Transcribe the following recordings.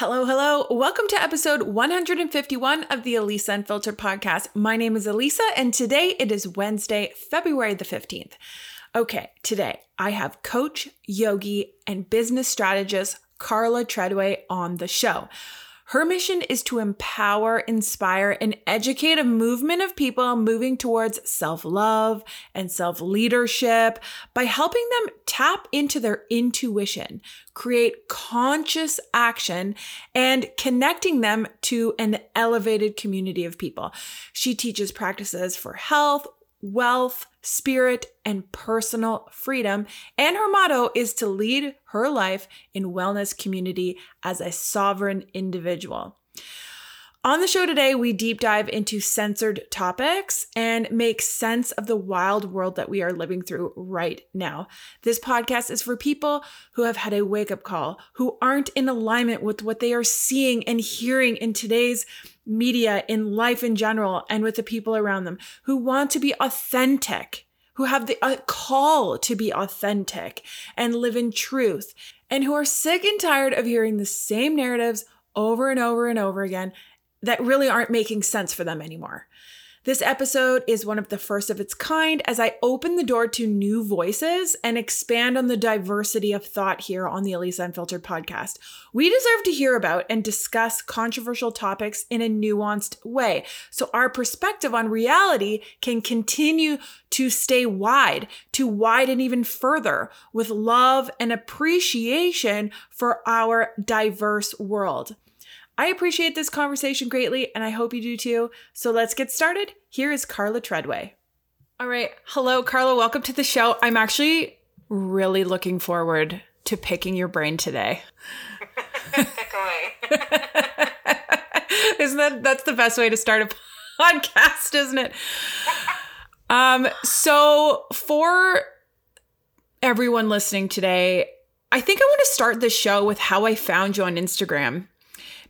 Hello, hello. Welcome to episode 151 of the Elisa Unfiltered podcast. My name is Elisa, and today it is Wednesday, February the 15th. Okay, today I have coach, yogi, and business strategist Carla Treadway on the show. Her mission is to empower, inspire, and educate a movement of people moving towards self love and self leadership by helping them tap into their intuition, create conscious action, and connecting them to an elevated community of people. She teaches practices for health, wealth, spirit, and personal freedom. And her motto is to lead her life in wellness community as a sovereign individual. On the show today, we deep dive into censored topics and make sense of the wild world that we are living through right now. This podcast is for people who have had a wake up call, who aren't in alignment with what they are seeing and hearing in today's media, in life in general, and with the people around them, who want to be authentic, who have the uh, call to be authentic and live in truth, and who are sick and tired of hearing the same narratives over and over and over again that really aren't making sense for them anymore. This episode is one of the first of its kind as I open the door to new voices and expand on the diversity of thought here on the Elisa Unfiltered podcast. We deserve to hear about and discuss controversial topics in a nuanced way so our perspective on reality can continue to stay wide, to widen even further with love and appreciation for our diverse world. I appreciate this conversation greatly, and I hope you do too. So let's get started. Here is Carla Treadway. All right. Hello, Carla. Welcome to the show. I'm actually really looking forward to picking your brain today. Pick away. isn't that that's the best way to start a podcast, isn't it? Um, so for everyone listening today, I think I want to start the show with how I found you on Instagram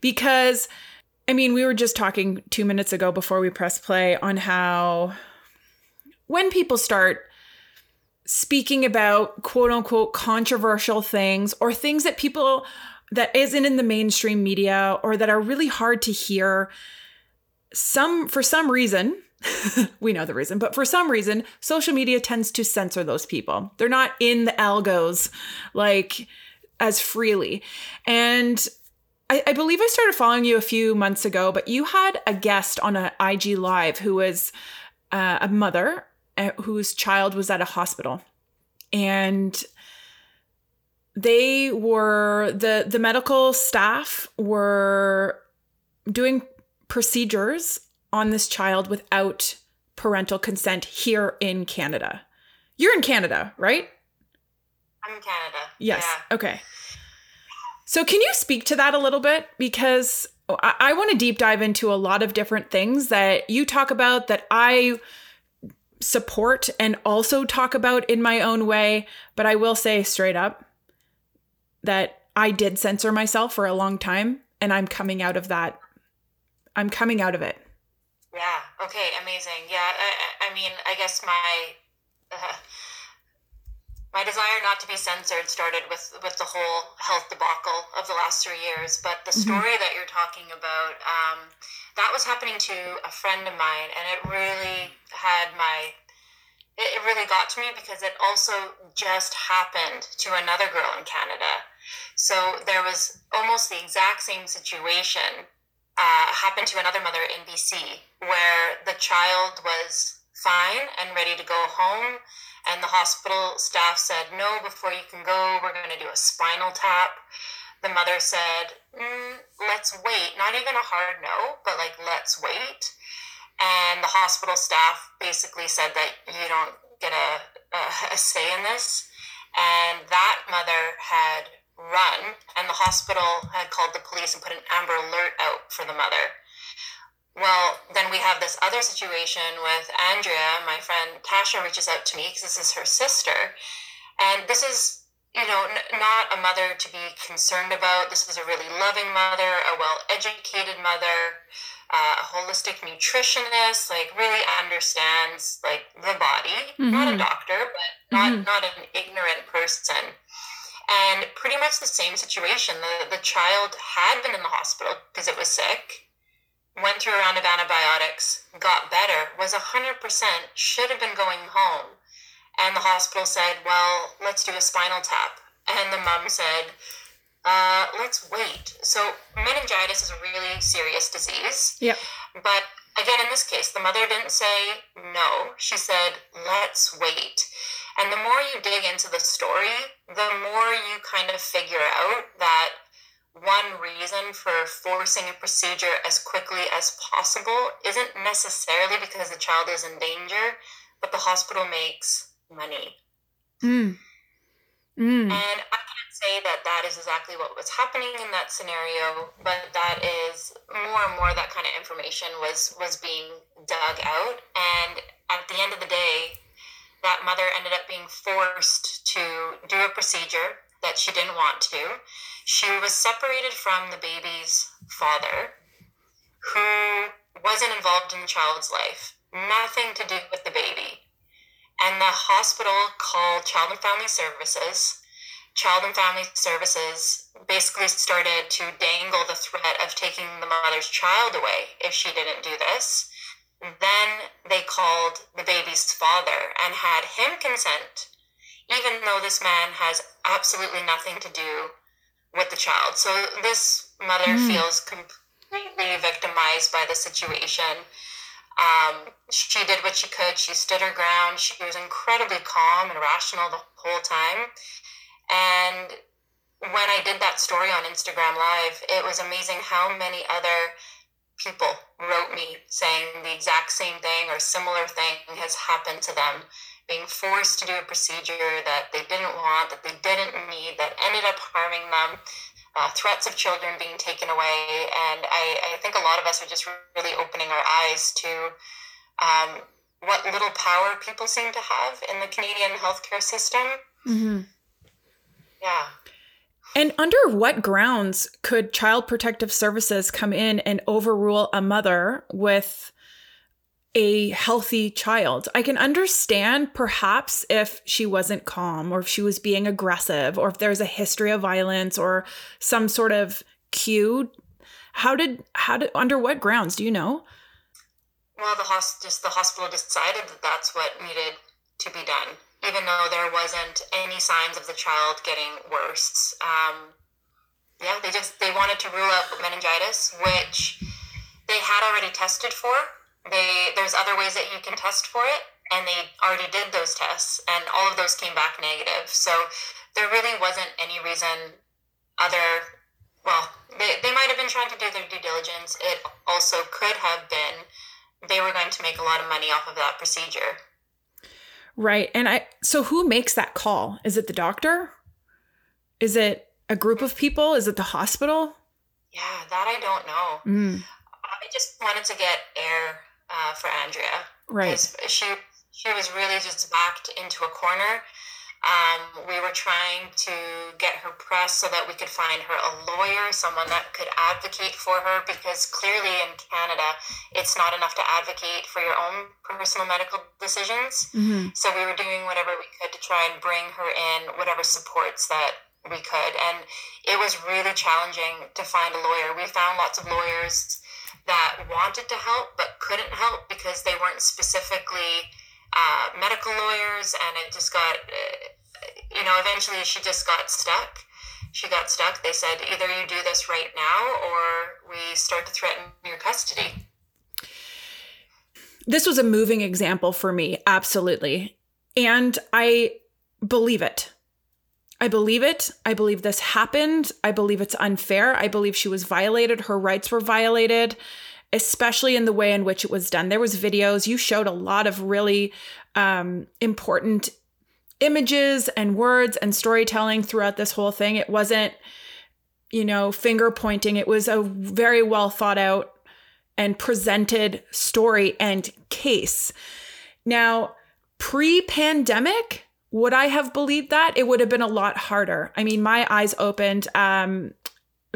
because I mean, we were just talking two minutes ago before we press play on how when people start speaking about quote unquote controversial things or things that people that isn't in the mainstream media or that are really hard to hear, some for some reason, we know the reason, but for some reason, social media tends to censor those people. They're not in the algos like as freely. And I, I, believe I started following you a few months ago, but you had a guest on an IG Live who was uh, a mother uh, whose child was at a hospital. And they were the the medical staff were doing procedures on this child without parental consent here in Canada. You're in Canada, right? I'm in Canada. Yes. Yeah. Okay. So, can you speak to that a little bit? Because I, I want to deep dive into a lot of different things that you talk about that I support and also talk about in my own way. But I will say straight up that I did censor myself for a long time and I'm coming out of that. I'm coming out of it. Yeah. Okay. Amazing. Yeah. I, I mean, I guess my. Uh, my desire not to be censored started with with the whole health debacle of the last three years but the mm-hmm. story mm-hmm. that you're talking about um, that was happening to a friend of mine and it really had my it, it really got to me because it also just happened to another girl in canada so there was almost the exact same situation uh, happened to another mother in bc where the child was fine and ready to go home and the hospital staff said, no, before you can go, we're going to do a spinal tap. The mother said, mm, let's wait. Not even a hard no, but like, let's wait. And the hospital staff basically said that you don't get a, a say in this. And that mother had run, and the hospital had called the police and put an Amber Alert out for the mother. Well, then we have this other situation with Andrea, my friend Tasha reaches out to me because this is her sister. And this is, you know, n- not a mother to be concerned about. This is a really loving mother, a well educated mother, uh, a holistic nutritionist, like really understands like the body, mm-hmm. not a mm-hmm. doctor, but not, mm-hmm. not an ignorant person. And pretty much the same situation. The, the child had been in the hospital because it was sick went through a round of antibiotics, got better, was 100%, should have been going home. And the hospital said, well, let's do a spinal tap. And the mom said, uh, let's wait. So meningitis is a really serious disease. Yeah. But again, in this case, the mother didn't say no. She said, let's wait. And the more you dig into the story, the more you kind of figure out that one reason for forcing a procedure as quickly as possible isn't necessarily because the child is in danger, but the hospital makes money. Mm. Mm. And I can't say that that is exactly what was happening in that scenario, but that is more and more that kind of information was was being dug out. And at the end of the day, that mother ended up being forced to do a procedure that she didn't want to. She was separated from the baby's father, who wasn't involved in the child's life, nothing to do with the baby. And the hospital called Child and Family Services. Child and Family Services basically started to dangle the threat of taking the mother's child away if she didn't do this. Then they called the baby's father and had him consent even though this man has absolutely nothing to do with the child. So this mother mm. feels completely victimized by the situation. Um, she did what she could. She stood her ground. She was incredibly calm and rational the whole time. And when I did that story on Instagram Live, it was amazing how many other people wrote me saying the exact same thing or similar thing has happened to them being forced to do a procedure that they didn't want, that they didn't need, that ended up harming them, uh, threats of children being taken away. And I, I, think a lot of us are just really opening our eyes to um, what little power people seem to have in the Canadian healthcare system. Mm-hmm. Yeah. And under what grounds could Child Protective Services come in and overrule a mother with a healthy child. I can understand perhaps if she wasn't calm or if she was being aggressive or if there's a history of violence or some sort of cue. How did how did under what grounds do you know? Well, the host just the hospital decided that that's what needed to be done, even though there wasn't any signs of the child getting worse. Um, yeah, they just they wanted to rule out meningitis, which they had already tested for they there's other ways that you can test for it, and they already did those tests, and all of those came back negative. So there really wasn't any reason other. Well, they, they might have been trying to do their due diligence. It also could have been they were going to make a lot of money off of that procedure. Right. And I so who makes that call? Is it the doctor? Is it a group of people? Is it the hospital? Yeah, that I don't know. Mm. I just wanted to get air uh, for Andrea. Right. She she was really just backed into a corner. Um, we were trying to get her press so that we could find her a lawyer, someone that could advocate for her, because clearly in Canada, it's not enough to advocate for your own personal medical decisions. Mm-hmm. So we were doing whatever we could to try and bring her in whatever supports that we could. And it was really challenging to find a lawyer. We found lots of lawyers that wanted to help but couldn't help because they weren't specifically uh, medical lawyers, and it just got, uh, you know, eventually she just got stuck. She got stuck. They said either you do this right now or we start to threaten your custody. This was a moving example for me, absolutely. And I believe it. I believe it. I believe this happened. I believe it's unfair. I believe she was violated. Her rights were violated, especially in the way in which it was done. There was videos. You showed a lot of really um, important images and words and storytelling throughout this whole thing. It wasn't, you know, finger pointing. It was a very well thought out and presented story and case. Now, pre pandemic, would I have believed that? It would have been a lot harder. I mean, my eyes opened. Um,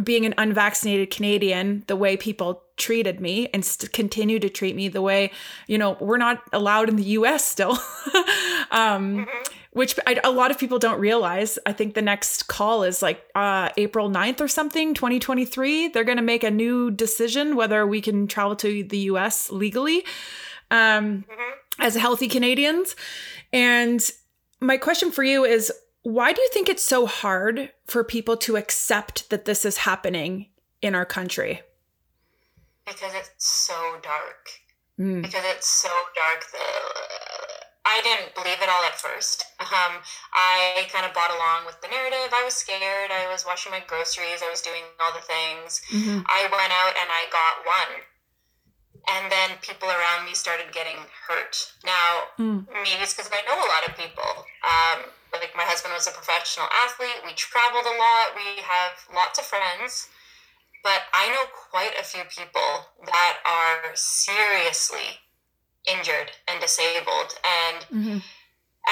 being an unvaccinated Canadian, the way people treated me and st- continue to treat me the way, you know, we're not allowed in the US still. um, mm-hmm. Which I, a lot of people don't realize. I think the next call is like uh, April 9th or something, 2023. They're going to make a new decision whether we can travel to the US legally um, mm-hmm. as healthy Canadians. And my question for you is why do you think it's so hard for people to accept that this is happening in our country? Because it's so dark. Mm. Because it's so dark. The, I didn't believe it all at first. Um, I kind of bought along with the narrative. I was scared. I was washing my groceries. I was doing all the things. Mm-hmm. I went out and I got one and then people around me started getting hurt. Now, mm. maybe it's because I know a lot of people. Um, like my husband was a professional athlete. We traveled a lot. We have lots of friends, but I know quite a few people that are seriously injured and disabled. And mm-hmm.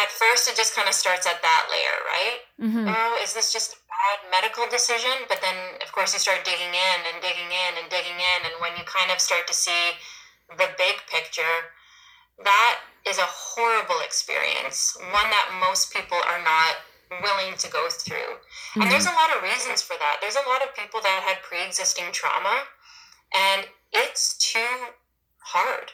at first, it just kind of starts at that layer, right? Mm-hmm. Oh, is this just bad medical decision, but then of course you start digging in and digging in and digging in, and when you kind of start to see the big picture, that is a horrible experience, one that most people are not willing to go through. Mm-hmm. And there's a lot of reasons for that. There's a lot of people that had pre existing trauma, and it's too hard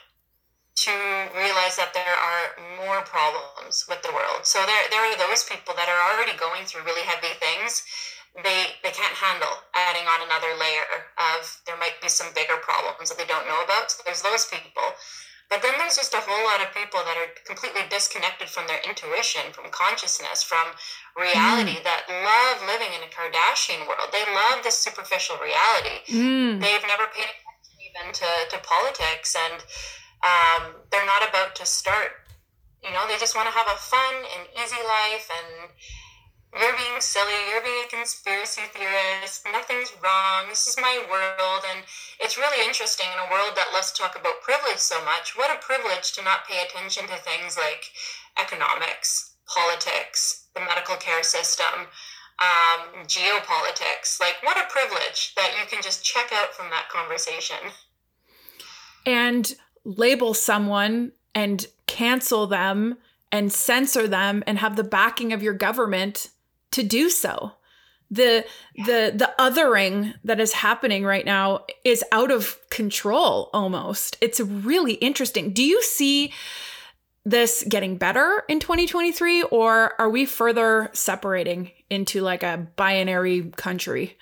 to realize that there are more problems with the world. So there, there are those people that are already going through really heavy things. They, they can't handle adding on another layer of there might be some bigger problems that they don't know about. So there's those people. But then there's just a whole lot of people that are completely disconnected from their intuition, from consciousness, from reality, mm. that love living in a Kardashian world. They love this superficial reality. Mm. They've never paid attention even to, to politics and um, they're not about to start. You know, they just want to have a fun and easy life, and you're being silly, you're being a conspiracy theorist, nothing's wrong, this is my world. And it's really interesting in a world that loves to talk about privilege so much. What a privilege to not pay attention to things like economics, politics, the medical care system, um, geopolitics. Like, what a privilege that you can just check out from that conversation. And label someone and cancel them and censor them and have the backing of your government to do so. The the the othering that is happening right now is out of control almost. It's really interesting. Do you see this getting better in 2023 or are we further separating into like a binary country?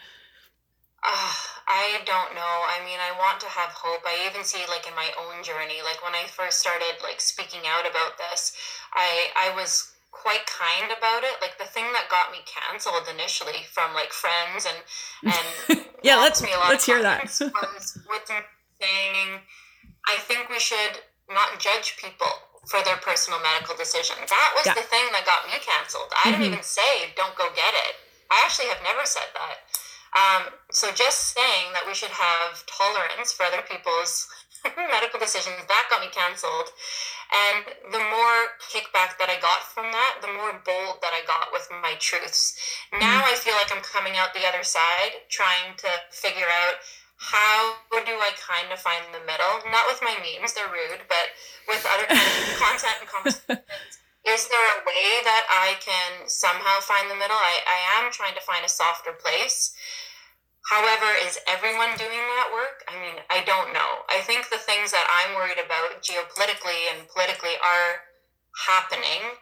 Uh, I don't know. I mean, I want to have hope. I even see like in my own journey, like when I first started like speaking out about this, I I was quite kind about it. Like the thing that got me canceled initially from like friends and and yeah, let's me a lot let's hear that. was with saying, I think we should not judge people for their personal medical decisions. That was yeah. the thing that got me canceled. I mm-hmm. didn't even say don't go get it. I actually have never said that. Um, so just saying that we should have tolerance for other people's medical decisions, that got me canceled. And the more kickback that I got from that, the more bold that I got with my truths. Now I feel like I'm coming out the other side, trying to figure out how do I kind of find the middle? Not with my memes, they're rude, but with other kind of content and conversations. Is there a way that I can somehow find the middle? I, I am trying to find a softer place. However, is everyone doing that work? I mean, I don't know. I think the things that I'm worried about geopolitically and politically are happening.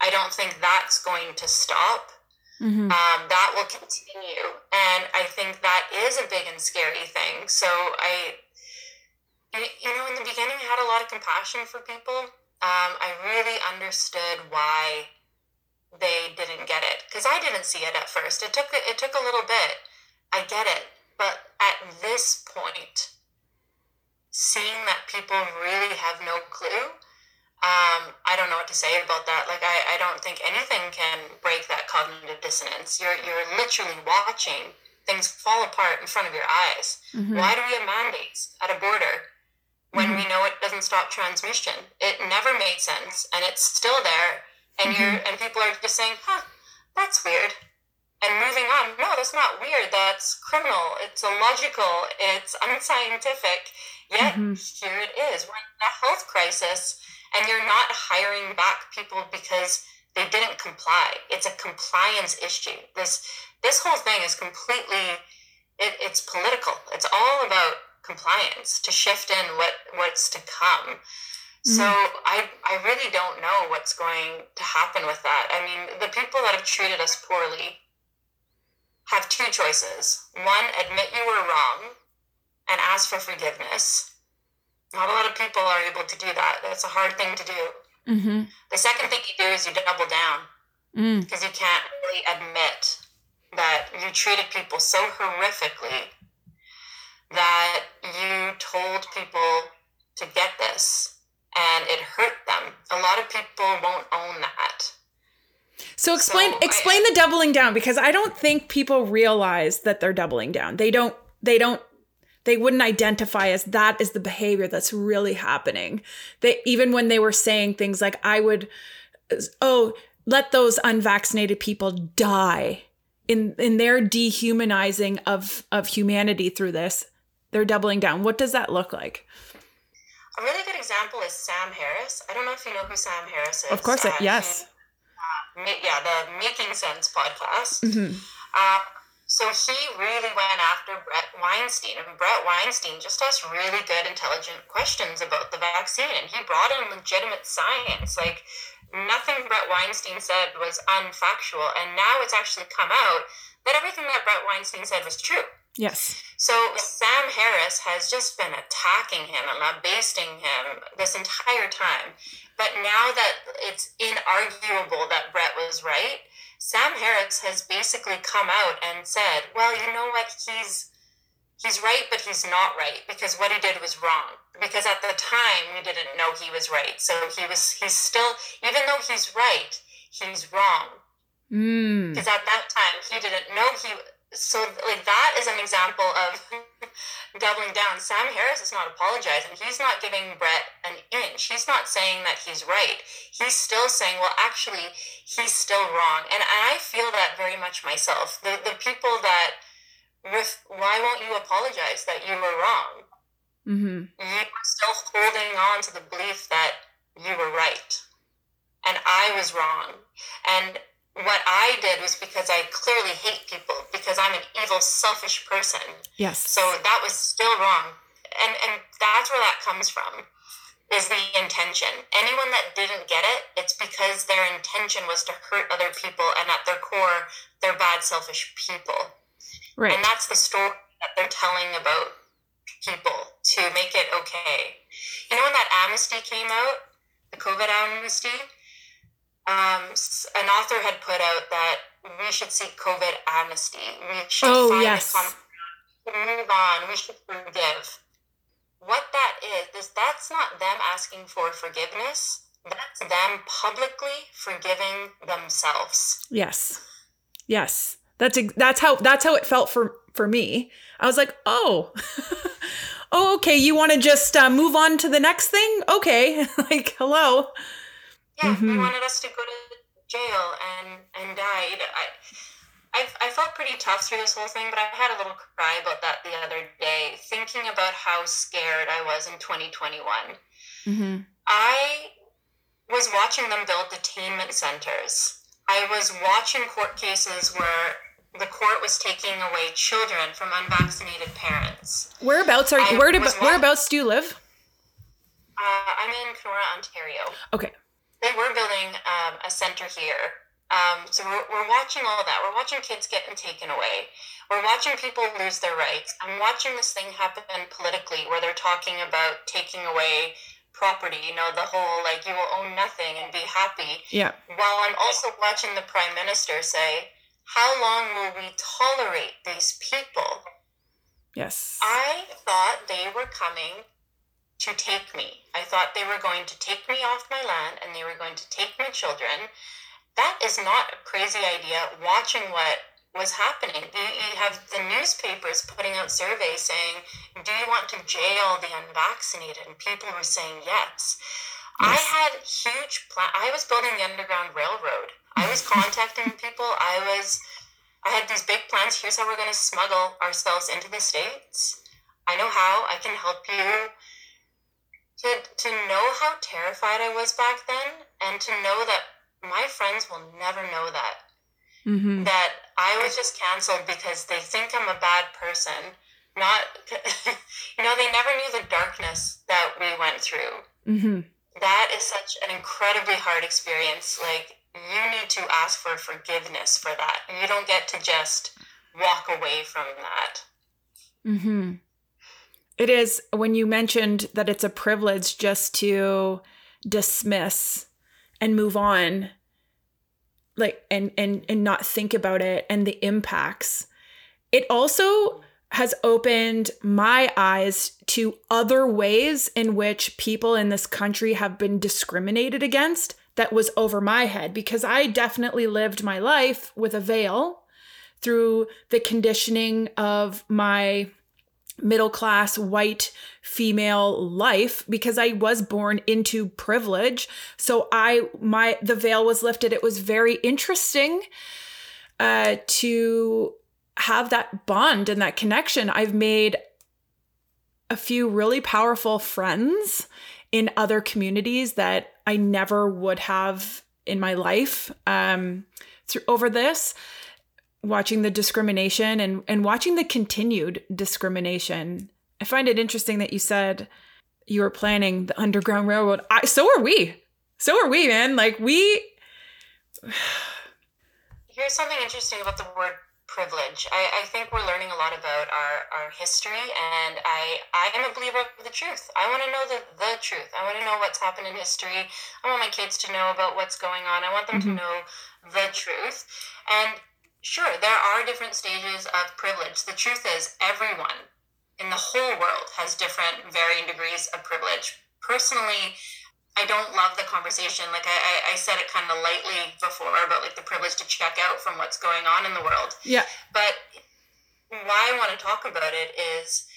I don't think that's going to stop. Mm-hmm. Um, that will continue. And I think that is a big and scary thing. So I, you know, in the beginning, I had a lot of compassion for people. Um, I really understood why they didn't get it because I didn't see it at first. It took it took a little bit I get it. But at this point, seeing that people really have no clue, um, I don't know what to say about that. Like, I, I don't think anything can break that cognitive dissonance. You're, you're literally watching things fall apart in front of your eyes. Mm-hmm. Why do we have mandates at a border when mm-hmm. we know it doesn't stop transmission? It never made sense, and it's still there. And mm-hmm. you're and people are just saying, "Huh, that's weird," and moving on. No, that's not weird. That's criminal. It's illogical. It's unscientific. Yet mm-hmm. here it is. We're in a health crisis and you're not hiring back people because they didn't comply. It's a compliance issue. This this whole thing is completely it, it's political. It's all about compliance to shift in what what's to come. Mm-hmm. So I I really don't know what's going to happen with that. I mean, the people that have treated us poorly have two choices. One, admit you were wrong and ask for forgiveness not a lot of people are able to do that. That's a hard thing to do. Mm-hmm. The second thing you do is you double down because mm. you can't really admit that you treated people so horrifically that you told people to get this and it hurt them. A lot of people won't own that. So explain so explain I, the doubling down because I don't think people realize that they're doubling down. They don't they don't they wouldn't identify as that is the behavior that's really happening. They even when they were saying things like I would oh, let those unvaccinated people die in in their dehumanizing of of humanity through this, they're doubling down. What does that look like? A really good example is Sam Harris. I don't know if you know who Sam Harris is. Of course, uh, yes. Yeah, the Making Sense podcast. Mm-hmm. Uh, so he really went after Bret Weinstein, and Bret Weinstein just asked really good, intelligent questions about the vaccine, and he brought in legitimate science. Like nothing Bret Weinstein said was unfactual, and now it's actually come out that everything that Bret Weinstein said was true. Yes. So Sam Harris has just been attacking him and abasing him this entire time. But now that it's inarguable that Bret was right, Sam Harris has basically come out and said, "Well, you know what? He's he's right, but he's not right because what he did was wrong. Because at the time we didn't know he was right, so he was he's still even though he's right, he's wrong. Because mm. at that time he didn't know he so like that is an example of doubling down. Sam Harris is not apologizing. He's not giving Bret an inch. He's not saying that he's right. He's still saying, well, actually, he's still wrong. And I feel that very much myself. The the people that with why won't you apologize that you were wrong? Mm-hmm. You are still holding on to the belief that you were right, and I was wrong. And what I did was because I clearly hate people because I'm an evil, selfish person. Yes. So that was still wrong, and and that's where that comes from, is the intention. Anyone that didn't get it, it's because their intention was to hurt other people, and at their core, they're bad, selfish people. Right. And that's the story that they're telling about people to make it okay. You know when that amnesty came out, the COVID amnesty um, an author had put out that we should seek COVID amnesty. We should oh, yes. move on. We should forgive. What that is, is that's not them asking for forgiveness. That's them publicly forgiving themselves. Yes. Yes. That's that's how that's how it felt for for me. I was like, "Oh. oh, okay, you want to just uh, move on to the next thing? Okay." like, hello. Yeah, mm-hmm. they wanted us to go to jail and and died. I, I I felt pretty tough through this whole thing, but I had a little cry about that the other day, thinking about how scared I was in 2021. Mm-hmm. I was watching them build detainment centers. I was watching court cases where the court was taking away children from unvaccinated parents. Whereabouts are you? Where do, whereabouts do you live? Uh, I'm in Kenora, Ontario. Okay they were building um, a center here. Um, so we're, we're watching all that. We're watching kids getting taken away. We're watching people lose their rights. I'm watching this thing happen politically where they're talking about taking away property, you know, the whole like you will own nothing and be happy. Yeah. While I'm also watching the prime minister say, how long will we tolerate these people? Yes. I thought they were coming to take me. I thought they were going to take me off my land and they were going to take my children. That is not a crazy idea. Watching what was happening, you have the newspapers putting out surveys saying, Do you want to jail the unvaccinated? And people were saying yes. yes. I had huge plan. I was building the Underground Railroad. I was contacting people. I was. I had these big plans. Here's how we're going to smuggle ourselves into the States. I know how. I can help you to to know how terrified I was back then, and to know that my friends will never know that. Mm-hmm. That I was just canceled because they think I'm a bad person. Not, you know, they never knew the darkness that we went through. Mm-hmm. That is such an incredibly hard experience. Like, you need to ask for forgiveness for that. You don't get to just walk away from that. Mm-hmm. It is when you mentioned that it's a privilege just to dismiss and move on like and and and not think about it and the impacts. It also has opened my eyes to other ways in which people in this country have been discriminated against that was over my head because I definitely lived my life with a veil through the conditioning of my middle class white female life because I was born into privilege. So I my the veil was lifted. It was very interesting uh to have that bond and that connection. I've made a few really powerful friends in other communities that I never would have in my life um through over this watching the discrimination and and watching the continued discrimination. I find it interesting that you said you were planning the underground railroad. I, so are we. So are we, man. Like we Here's something interesting about the word privilege. I, I think we're learning a lot about our, our history and I I am a believer of the truth. I want to know the, the truth. I want to know what's happened in history. I want my kids to know about what's going on. I want them mm-hmm. to know the truth. And Sure, there are different stages of privilege. The truth is, everyone in the whole world has different varying degrees of privilege. Personally, I don't love the conversation. Like I, I said it kind of lightly before about like the privilege to check out from what's going on in the world. Yeah. But why I want to talk about it is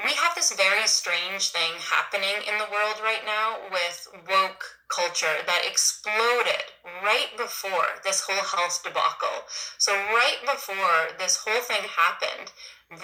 we have this very strange thing happening in the world right now with woke culture that exploded right before this whole health debacle. So, right before this whole thing happened,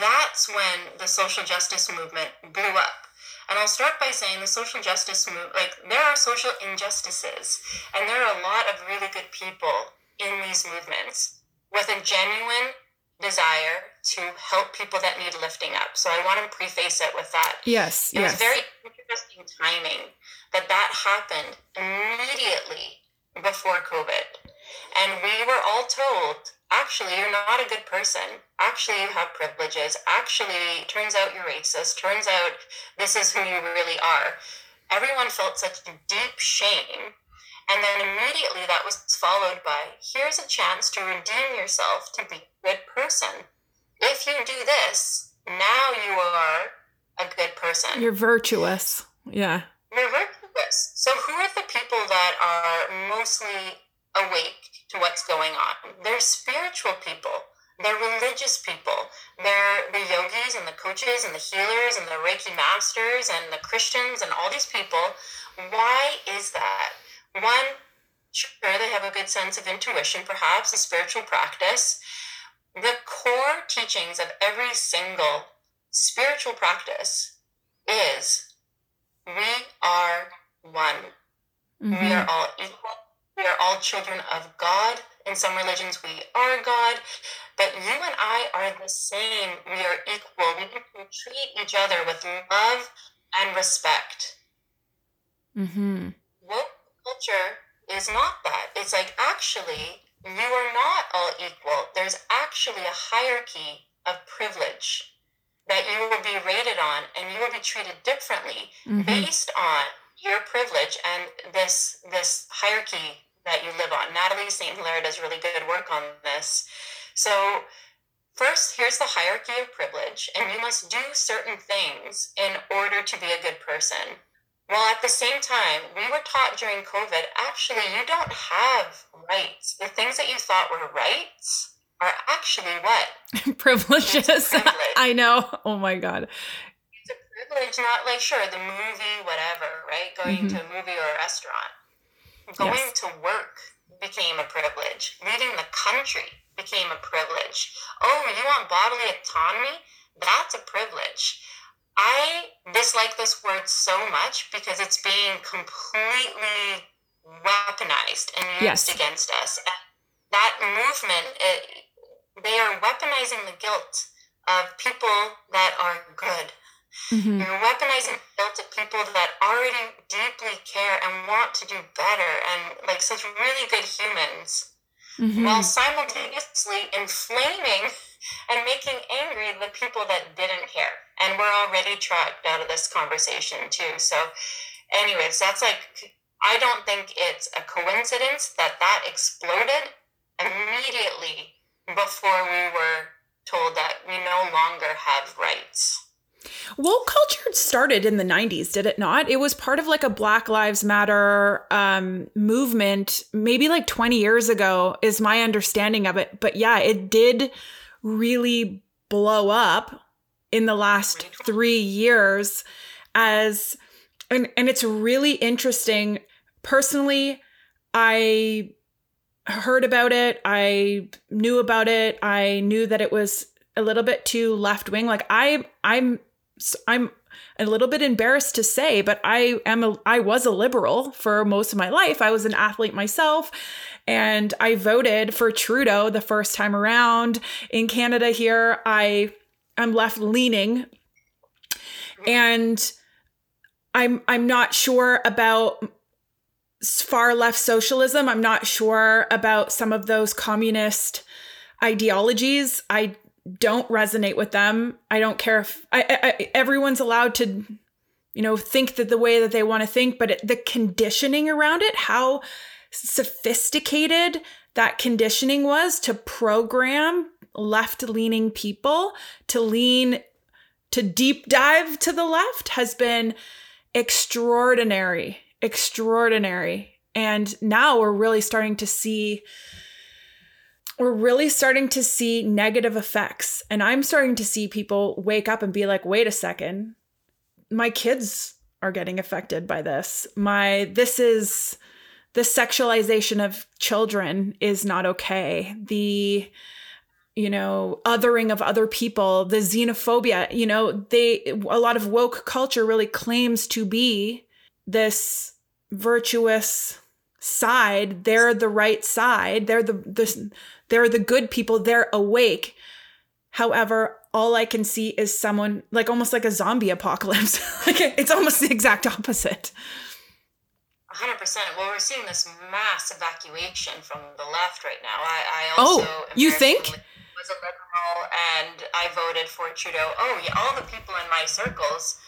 that's when the social justice movement blew up. And I'll start by saying the social justice movement, like, there are social injustices, and there are a lot of really good people in these movements with a genuine desire to help people that need lifting up. So I want to preface it with that. Yes. It yes. was very interesting timing that that happened immediately before COVID. And we were all told, actually, you're not a good person. Actually, you have privileges. Actually, turns out you're racist. Turns out this is who you really are. Everyone felt such deep shame and then immediately that was followed by here's a chance to redeem yourself to be a good person. If you do this, now you are a good person. You're virtuous. Yeah. You're virtuous. So, who are the people that are mostly awake to what's going on? They're spiritual people. They're religious people. They're the yogis and the coaches and the healers and the Reiki masters and the Christians and all these people. Why is that? One, sure, they have a good sense of intuition, perhaps a spiritual practice. The core teachings of every single spiritual practice is we are one. Mm-hmm. We are all equal. We are all children of God. In some religions, we are God. But you and I are the same. We are equal. We can treat each other with love and respect. Mm-hmm. Woke culture is not that. It's like actually you are not all equal. There's actually a hierarchy of privilege that you will be rated on and you will be treated differently mm-hmm. based on your privilege and this this hierarchy that you live on. Natalie St. Hilaire does really good work on this. So first, here's the hierarchy of privilege, and you must do certain things in order to be a good person. While at the same time, we were taught during COVID actually, you don't have rights. The things that you thought were rights are actually what? Privileges. I know. Oh my God. It's a privilege, not like, sure, the movie, whatever, right? Going mm-hmm. to a movie or a restaurant. Going yes. to work became a privilege. Leaving the country became a privilege. Oh, you want bodily autonomy? That's a privilege. I dislike this word so much because it's being completely weaponized and used yes. against us. That movement, it, they are weaponizing the guilt of people that are good. Mm-hmm. You're weaponizing the guilt of people that already deeply care and want to do better and like such really good humans, mm-hmm. while simultaneously inflaming and making angry the people that didn't care. And we're already trapped out of this conversation too. So, anyways, that's like, I don't think it's a coincidence that that exploded immediately before we were told that we no longer have rights. Woke culture started in the 90s, did it not? It was part of like a Black Lives Matter um, movement, maybe like 20 years ago, is my understanding of it. But yeah, it did really blow up in the last three years as and and it's really interesting. Personally i heard about it. I knew about it. I knew that it was a little bit too left wing like i i'm i'm a little bit embarrassed to say but i am a i was a liberal for most of my life. I was an athlete myself and I voted for Trudeau the first time around in Canada here. I I'm left leaning and I'm I'm not sure about far left socialism. I'm not sure about some of those communist ideologies. I don't resonate with them. I don't care if I, I, everyone's allowed to, you know, think that the way that they want to think, but it, the conditioning around it, how sophisticated that conditioning was to program left leaning people to lean to deep dive to the left has been extraordinary, extraordinary. And now we're really starting to see we're really starting to see negative effects. And I'm starting to see people wake up and be like, wait a second, my kids are getting affected by this. My, this is, the sexualization of children is not okay. The you know, othering of other people, the xenophobia, you know, they a lot of woke culture really claims to be this virtuous side. They're the right side. They're the, the they're the good people. They're awake. However, all I can see is someone like almost like a zombie apocalypse. like it's almost the exact opposite. 100%. Well, we're seeing this mass evacuation from the left right now. I, I oh, also. Oh, you think? Was a liberal and I voted for Trudeau. Oh, yeah, all the people in my circles.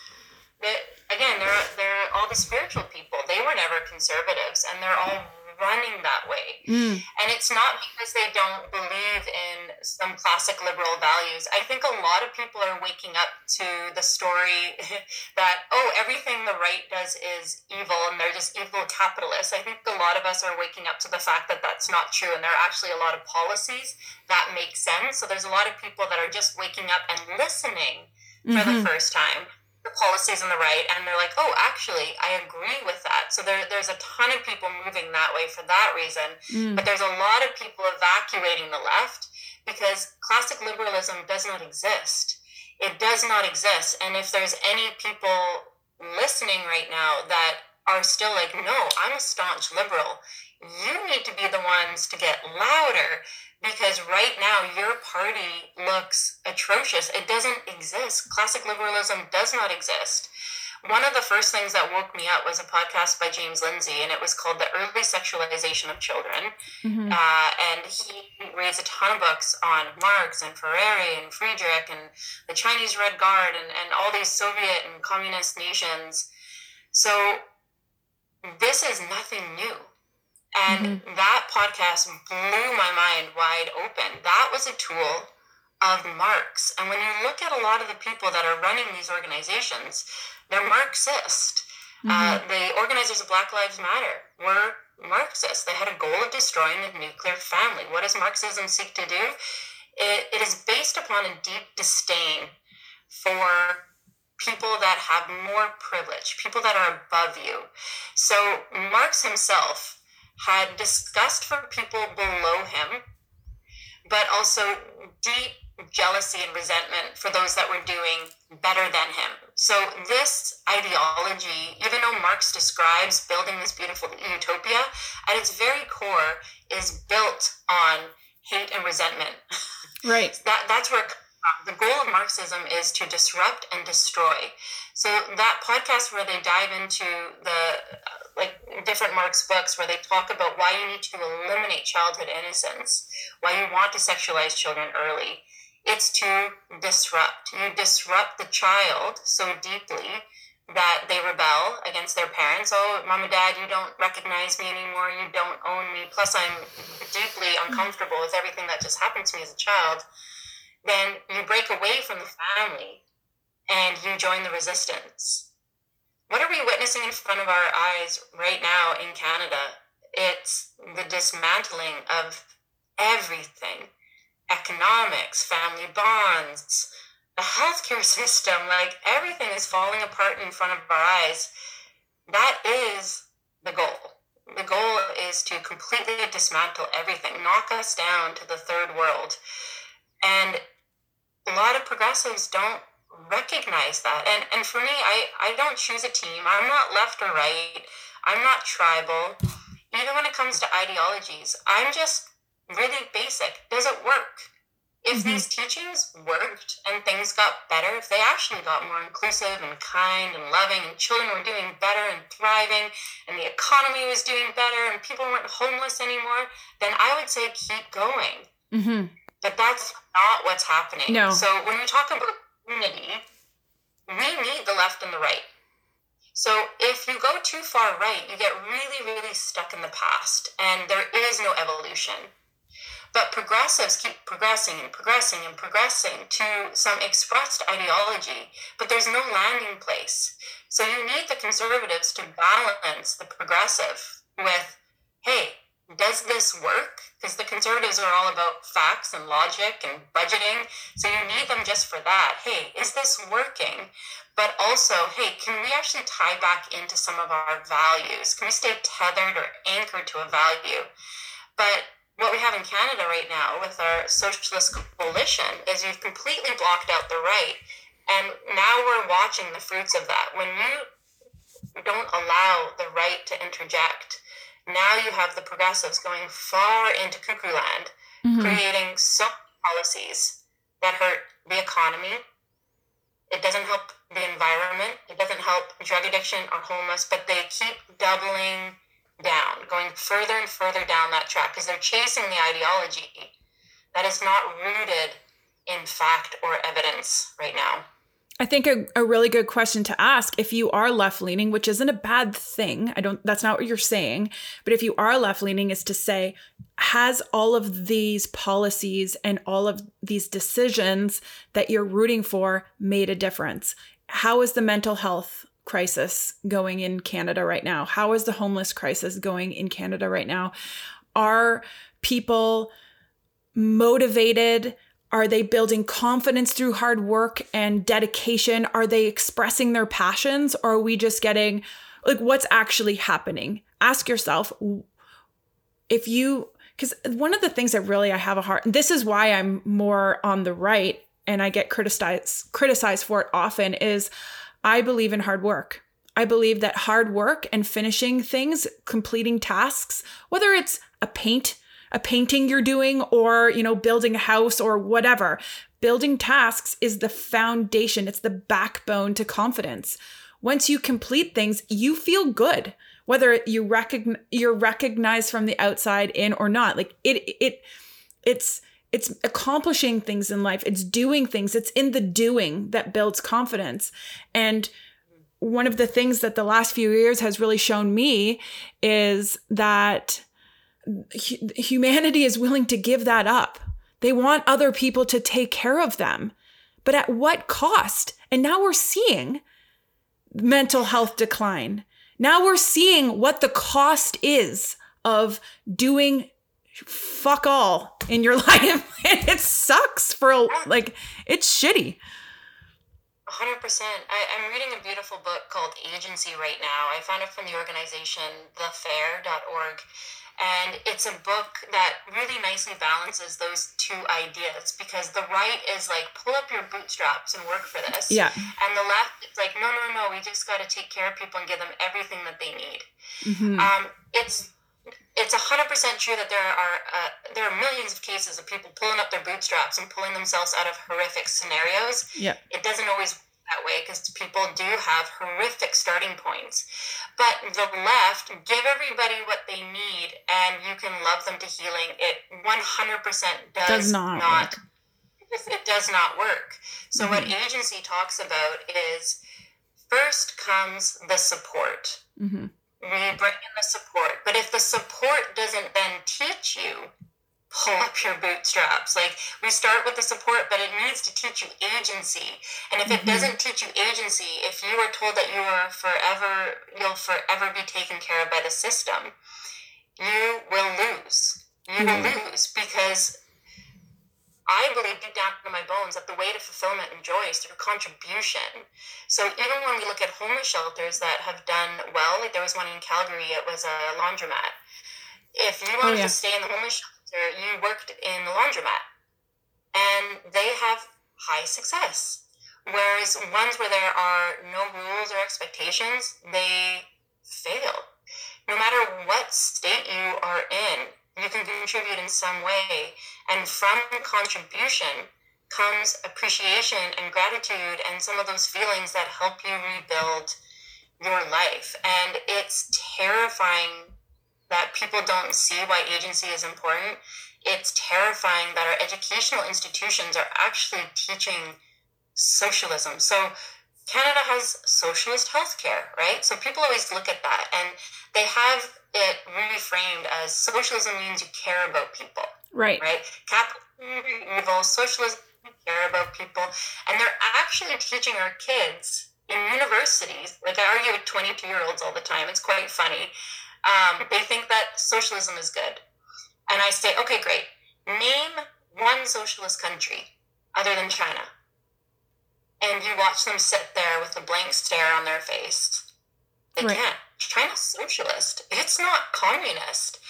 That, again, they're they're all the spiritual people. They were never conservatives, and they're all running that way. Mm. And it's not because they don't believe in some classic liberal values. I think a lot of people are waking up to the story that, oh, everything the right does is evil and they're just evil capitalists. I think a lot of us are waking up to the fact that that's not true. And there are actually a lot of policies that make sense. So there's a lot of people that are just waking up and listening for mm-hmm. the first time policies on the right and they're like, oh, actually, I agree with that. So there, there's a ton of people moving that way for that reason. Mm. But there's a lot of people evacuating the left because classic liberalism does not exist. It does not exist. And if there's any people listening right now that are still like, no, I'm a staunch liberal, you need to be the ones to get louder because right now your party looks atrocious. It doesn't exist. Classic liberalism does not exist. One of the first things that woke me up was a podcast by James Lindsay, and it was called The Early Sexualization of Children. Mm-hmm. Uh, and he reads a ton of books on Marx and Freire and Friedrich and the Chinese Red Guard and, and all these Soviet and communist nations. So this is nothing new and mm-hmm. that podcast blew my mind wide open. That was a tool of Marx. And when you look at a lot of the people that are running these organizations, they're Marxist. Uh, mm-hmm. Uh, the organizers of Black Lives Matter were Marxists. They had a goal of destroying the nuclear family. What does Marxism seek to do? it, it is based upon a deep disdain for people that have more privilege, people that are above you. So Marx himself had disgust for people below him, but also deep jealousy and resentment for those that were doing better than him. So this ideology, even though Marx describes building this beautiful utopia, at its very core is built on hate and resentment. Right. that that's where the goal of Marxism is to disrupt and destroy. So that podcast where they dive into the like different Marx books where they talk about why you need to eliminate childhood innocence, why you want to sexualize children early. It's to disrupt. You disrupt the child so deeply that they rebel against their parents. Oh, mom and dad, you don't recognize me anymore. You don't own me. Plus, I'm deeply uncomfortable with everything that just happened to me as a child. Then you break away from the family and you join the resistance. What are we witnessing in front of our eyes right now in Canada? It's the dismantling of everything economics, family bonds, the healthcare system, like everything is falling apart in front of our eyes. That is the goal. The goal is to completely dismantle everything, knock us down to the third world. And a lot of progressives don't recognize that. And and for me, I, I don't choose a team. I'm not left or right. I'm not tribal. Even when it comes to ideologies, I'm just really basic. Does it work? if mm-hmm. these teachings worked and things got better, if they actually got more inclusive and kind and loving, and children were doing better and thriving, and the economy was doing better, and people weren't homeless anymore, then I would say keep going. Mm-hmm. But that's not what's happening. No. So when we talk about Mm-hmm. Mm-hmm. we need the left and the right. So if you go too far right, you get really, really stuck in the past, and there is no evolution. But progressives keep progressing and progressing and progressing to some expressed ideology, but there's no landing place. So you need the conservatives to balance the progressive with, hey, does this work? Because the conservatives are all about facts and logic and budgeting. So you need them just for that. Hey, is this working? But also, hey, can we actually tie back into some of our values? Can we stay tethered or anchored to a value? But what we have in Canada right now with our socialist coalition is you've completely blocked out the right. And now we're watching the fruits of that. When you don't allow the right to interject, now you have the progressives going far into cuckoo land, mm-hmm. creating so policies that hurt the economy. It doesn't help the environment. It doesn't help drug addiction or homeless, but they keep doubling down, going further and further down that track because they're chasing the ideology that is not rooted in fact or evidence right now. I think a, a really good question to ask if you are left leaning, which isn't a bad thing. I don't, that's not what you're saying. But if you are left leaning, is to say, has all of these policies and all of these decisions that you're rooting for made a difference? How is the mental health crisis going in Canada right now? How is the homeless crisis going in Canada right now? Are people motivated? Are they building confidence through hard work and dedication? Are they expressing their passions? Or are we just getting like what's actually happening? Ask yourself if you, because one of the things that really I have a heart, this is why I'm more on the right and I get criticized criticized for it often is I believe in hard work. I believe that hard work and finishing things, completing tasks, whether it's a paint, a painting you're doing or, you know, building a house or whatever, building tasks is the foundation. It's the backbone to confidence. Once you complete things, you feel good, whether you recognize you're recognized from the outside in or not. Like it it it's it's accomplishing things in life it's doing things it's in the doing that builds confidence and one of the things that the last few years has really shown me is that humanity is willing to give that up They want other people to take care of them. But at what cost? And now we're seeing mental health decline. Now we're seeing what the cost is of doing fuck all in your life. and it sucks for like it's shitty. 100%. I, I'm reading a beautiful book called Agency right now. I found it from the organization thefair.org. And it's a book that really nicely balances those two ideas because the right is like, pull up your bootstraps and work for this. Yeah. And the left is like, no, no, no, we just got to take care of people and give them everything that they need. Mm-hmm. Um, it's it's hundred percent true that there are uh, there are millions of cases of people pulling up their bootstraps and pulling themselves out of horrific scenarios. Yeah, it doesn't always that way because people do have horrific starting points. But the left give everybody what they need, and you can love them to healing. It one hundred percent does not. not it does not work. So mm-hmm. what agency talks about is first comes the support. Mm-hmm we bring in the support. But if the support doesn't then teach you, pull up your bootstraps. Like we start with the support, but it needs to teach you agency. And if mm-hmm. it doesn't teach you agency, if you are told that you are forever, you'll forever be taken care of by the system, you will lose. You mm-hmm. will lose because I believe deep down in my bones that the way to fulfillment and joy is through contribution. So even when we look at homeless shelters that have done well, like there was one in Calgary, it was a laundromat. If you wanted oh, yeah. to stay in the homeless shelter, you worked in the laundromat. And they have high success. Whereas ones where there are no rules or expectations, they fail. No matter what state you are in, you can contribute in some way. And from contribution comes appreciation and gratitude and some of those feelings that help you rebuild your life. And it's terrifying that people don't see why agency is important. It's terrifying that our educational institutions are actually teaching socialism. So Canada has socialist healthcare, right? So people always look at that and they have it reframed as socialism means you care about people. Right. Right? Capitalism evil, socialism care about people. And they're actually teaching our kids in universities, like I argue with 22 year olds all the time, it's quite funny. Um, they think that socialism is good. And I say, okay, great. Name one socialist country other than China. And you watch them sit there with a blank stare on their face. They right. can't. China's socialist. It's not communist.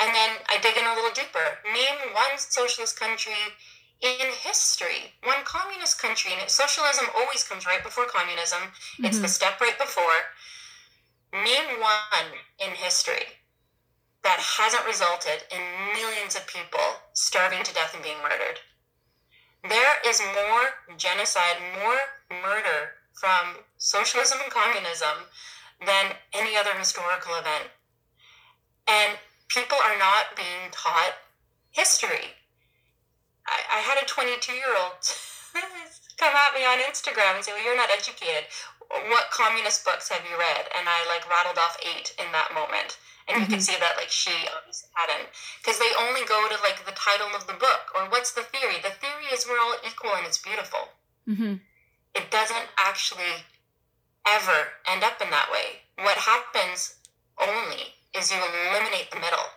And then I dig in a little deeper. Name one socialist country in history, one communist country. And socialism always comes right before communism. Mm-hmm. It's the mm-hmm. step right before. Name one in history that hasn't resulted in millions of people starving to death and being murdered. There is more genocide, more murder from socialism and communism than any other historical event. And people are not being taught history. I, I had a 22 year old come at me on Instagram and say, Well, you're not educated. What communist books have you read? And I like rattled off eight in that moment. And mm-hmm. you can mm-hmm. see that like she obviously hadn't. Because they only go to like the title of the book or what's the theory. The theory is we're all equal and it's beautiful. Mm-hmm. It doesn't actually ever end up in that way. What happens only is you eliminate the middle.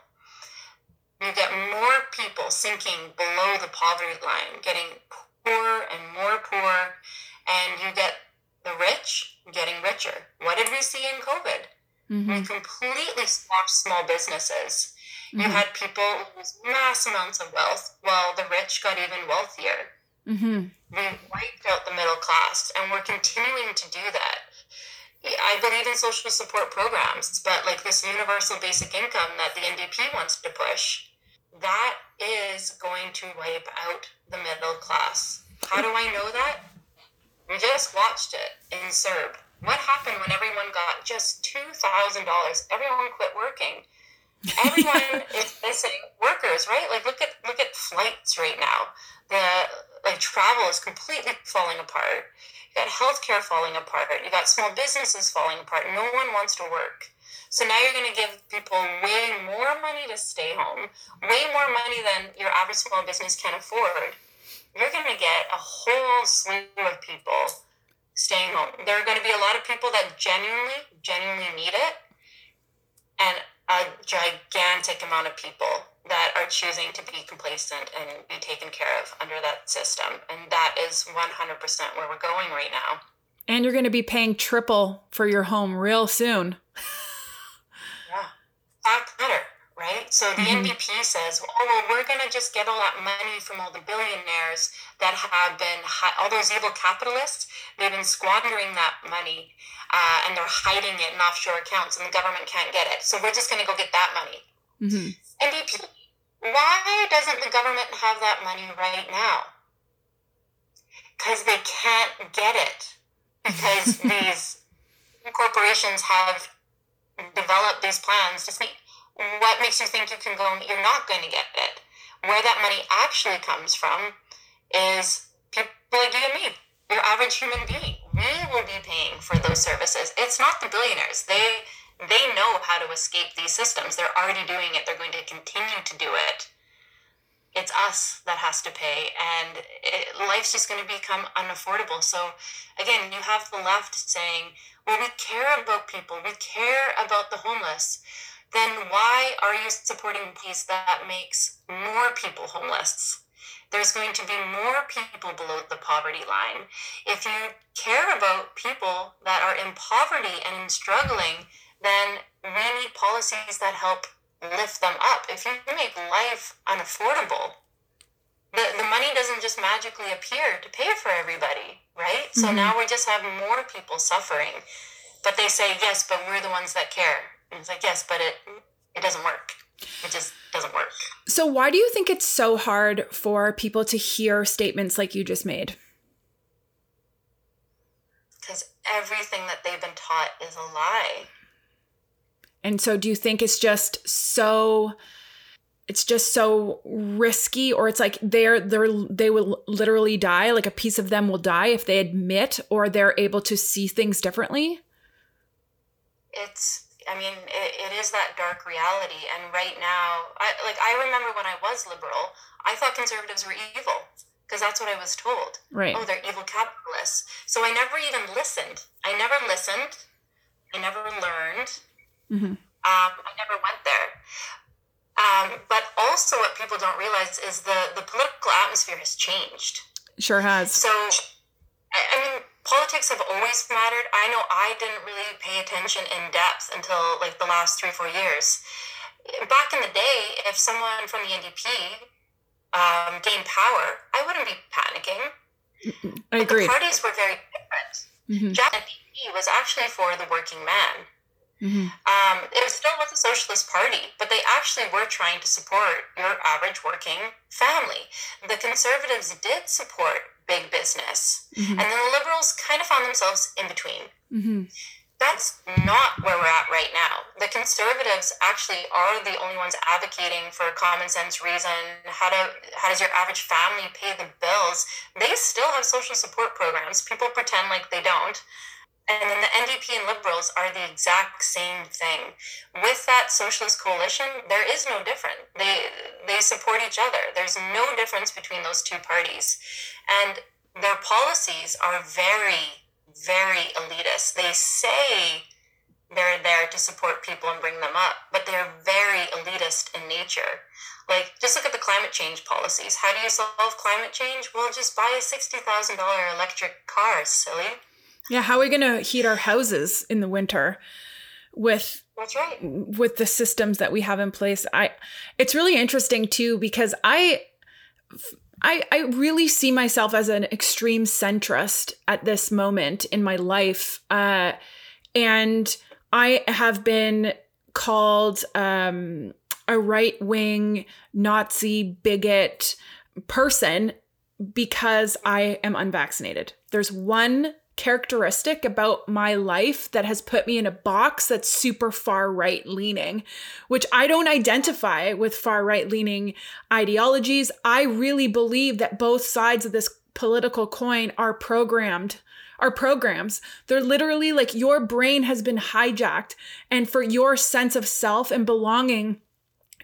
You get more people sinking below the poverty line, getting poorer and more poor, and you get the rich getting richer. What did we see in COVID? Mm-hmm. We completely squashed small businesses. Mm-hmm. You had people lose mass amounts of wealth while the rich got even wealthier. Mm-hmm. We wiped out the middle class, and we're continuing to do that. I believe in social support programs, but like this universal basic income that the NDP wants to push, that is going to wipe out the middle class. How do I know that? We just watched it in CERB. What happened when everyone got just $2,000? Everyone quit working. Everyone is missing workers, right? Like look at look at flights right now. The like travel is completely falling apart. You got healthcare falling apart. You got small businesses falling apart. No one wants to work. So now you're going to give people way more money to stay home, way more money than your average small business can afford. You're going to get a whole slew of people staying home. There are going to be a lot of people that genuinely, genuinely need it, and a gigantic amount of people that are choosing to be complacent and be taken care of under that system. And that is 100% where we're going right now. And you're going to be paying triple for your home real soon. yeah. Back better, right? So the mm-hmm. NDP says, oh, well, we're going to just get all that money from all the billionaires that have been, all those evil capitalists, they've been squandering that money uh, and they're hiding it in offshore accounts and the government can't get it. So we're just going to go get that money. Mm-hmm. NDP, why doesn't the government have that money right now? Because they can't get it because these corporations have developed these plans to speak. What makes you think you can go? And you're not going to get it. Where that money actually comes from is people like you and me, your average human being. We will be paying for those services. It's not the billionaires. They they know how to escape these systems. They're already doing it. They're going to continue to do it it's us that has to pay and it, life's just going to become unaffordable so again you have the left saying well we care about people we care about the homeless then why are you supporting peace that makes more people homeless there's going to be more people below the poverty line if you care about people that are in poverty and struggling then we need policies that help lift them up. If you make life unaffordable, the, the money doesn't just magically appear to pay for everybody, right? Mm-hmm. So now we just have more people suffering. But they say, yes, but we're the ones that care. And it's like, yes, but it it doesn't work. It just doesn't work. So why do you think it's so hard for people to hear statements like you just made? Because everything that they've been taught is a lie. And so do you think it's just so it's just so risky or it's like they're they're they will literally die like a piece of them will die if they admit or they're able to see things differently it's i mean it, it is that dark reality and right now i like i remember when i was liberal i thought conservatives were evil because that's what i was told right oh they're evil capitalists so i never even listened i never listened i never learned Mm-hmm. Um, I never went there. Um, but also, what people don't realize is the the political atmosphere has changed. Sure has. So, I mean, politics have always mattered. I know I didn't really pay attention in depth until like the last three four years. Back in the day, if someone from the NDP um, gained power, I wouldn't be panicking. I agree. The parties were very different. Mm-hmm. Jack NDP was actually for the working man. Mm-hmm. Um, it was still was a socialist party, but they actually were trying to support your average working family. The conservatives did support big business, mm-hmm. and then the liberals kind of found themselves in between. Mm-hmm. That's not where we're at right now. The conservatives actually are the only ones advocating for common sense reason. How to how does your average family pay the bills? They still have social support programs. People pretend like they don't. And then the NDP and Liberals are the exact same thing. With that socialist coalition, there is no difference. They they support each other. There's no difference between those two parties. And their policies are very, very elitist. They say they're there to support people and bring them up, but they're very elitist in nature. Like, just look at the climate change policies. How do you solve climate change? Well, just buy a $60,000 electric car, silly. Yeah, how are we going to heat our houses in the winter with That's right. with the systems that we have in place? I it's really interesting too because I I, I really see myself as an extreme centrist at this moment in my life. Uh, and I have been called um, a right wing Nazi bigot person because I am unvaccinated. There's one characteristic about my life that has put me in a box that's super far right leaning, which I don't identify with far right leaning ideologies. I really believe that both sides of this political coin are programmed are programs. They're literally like your brain has been hijacked. And for your sense of self and belonging,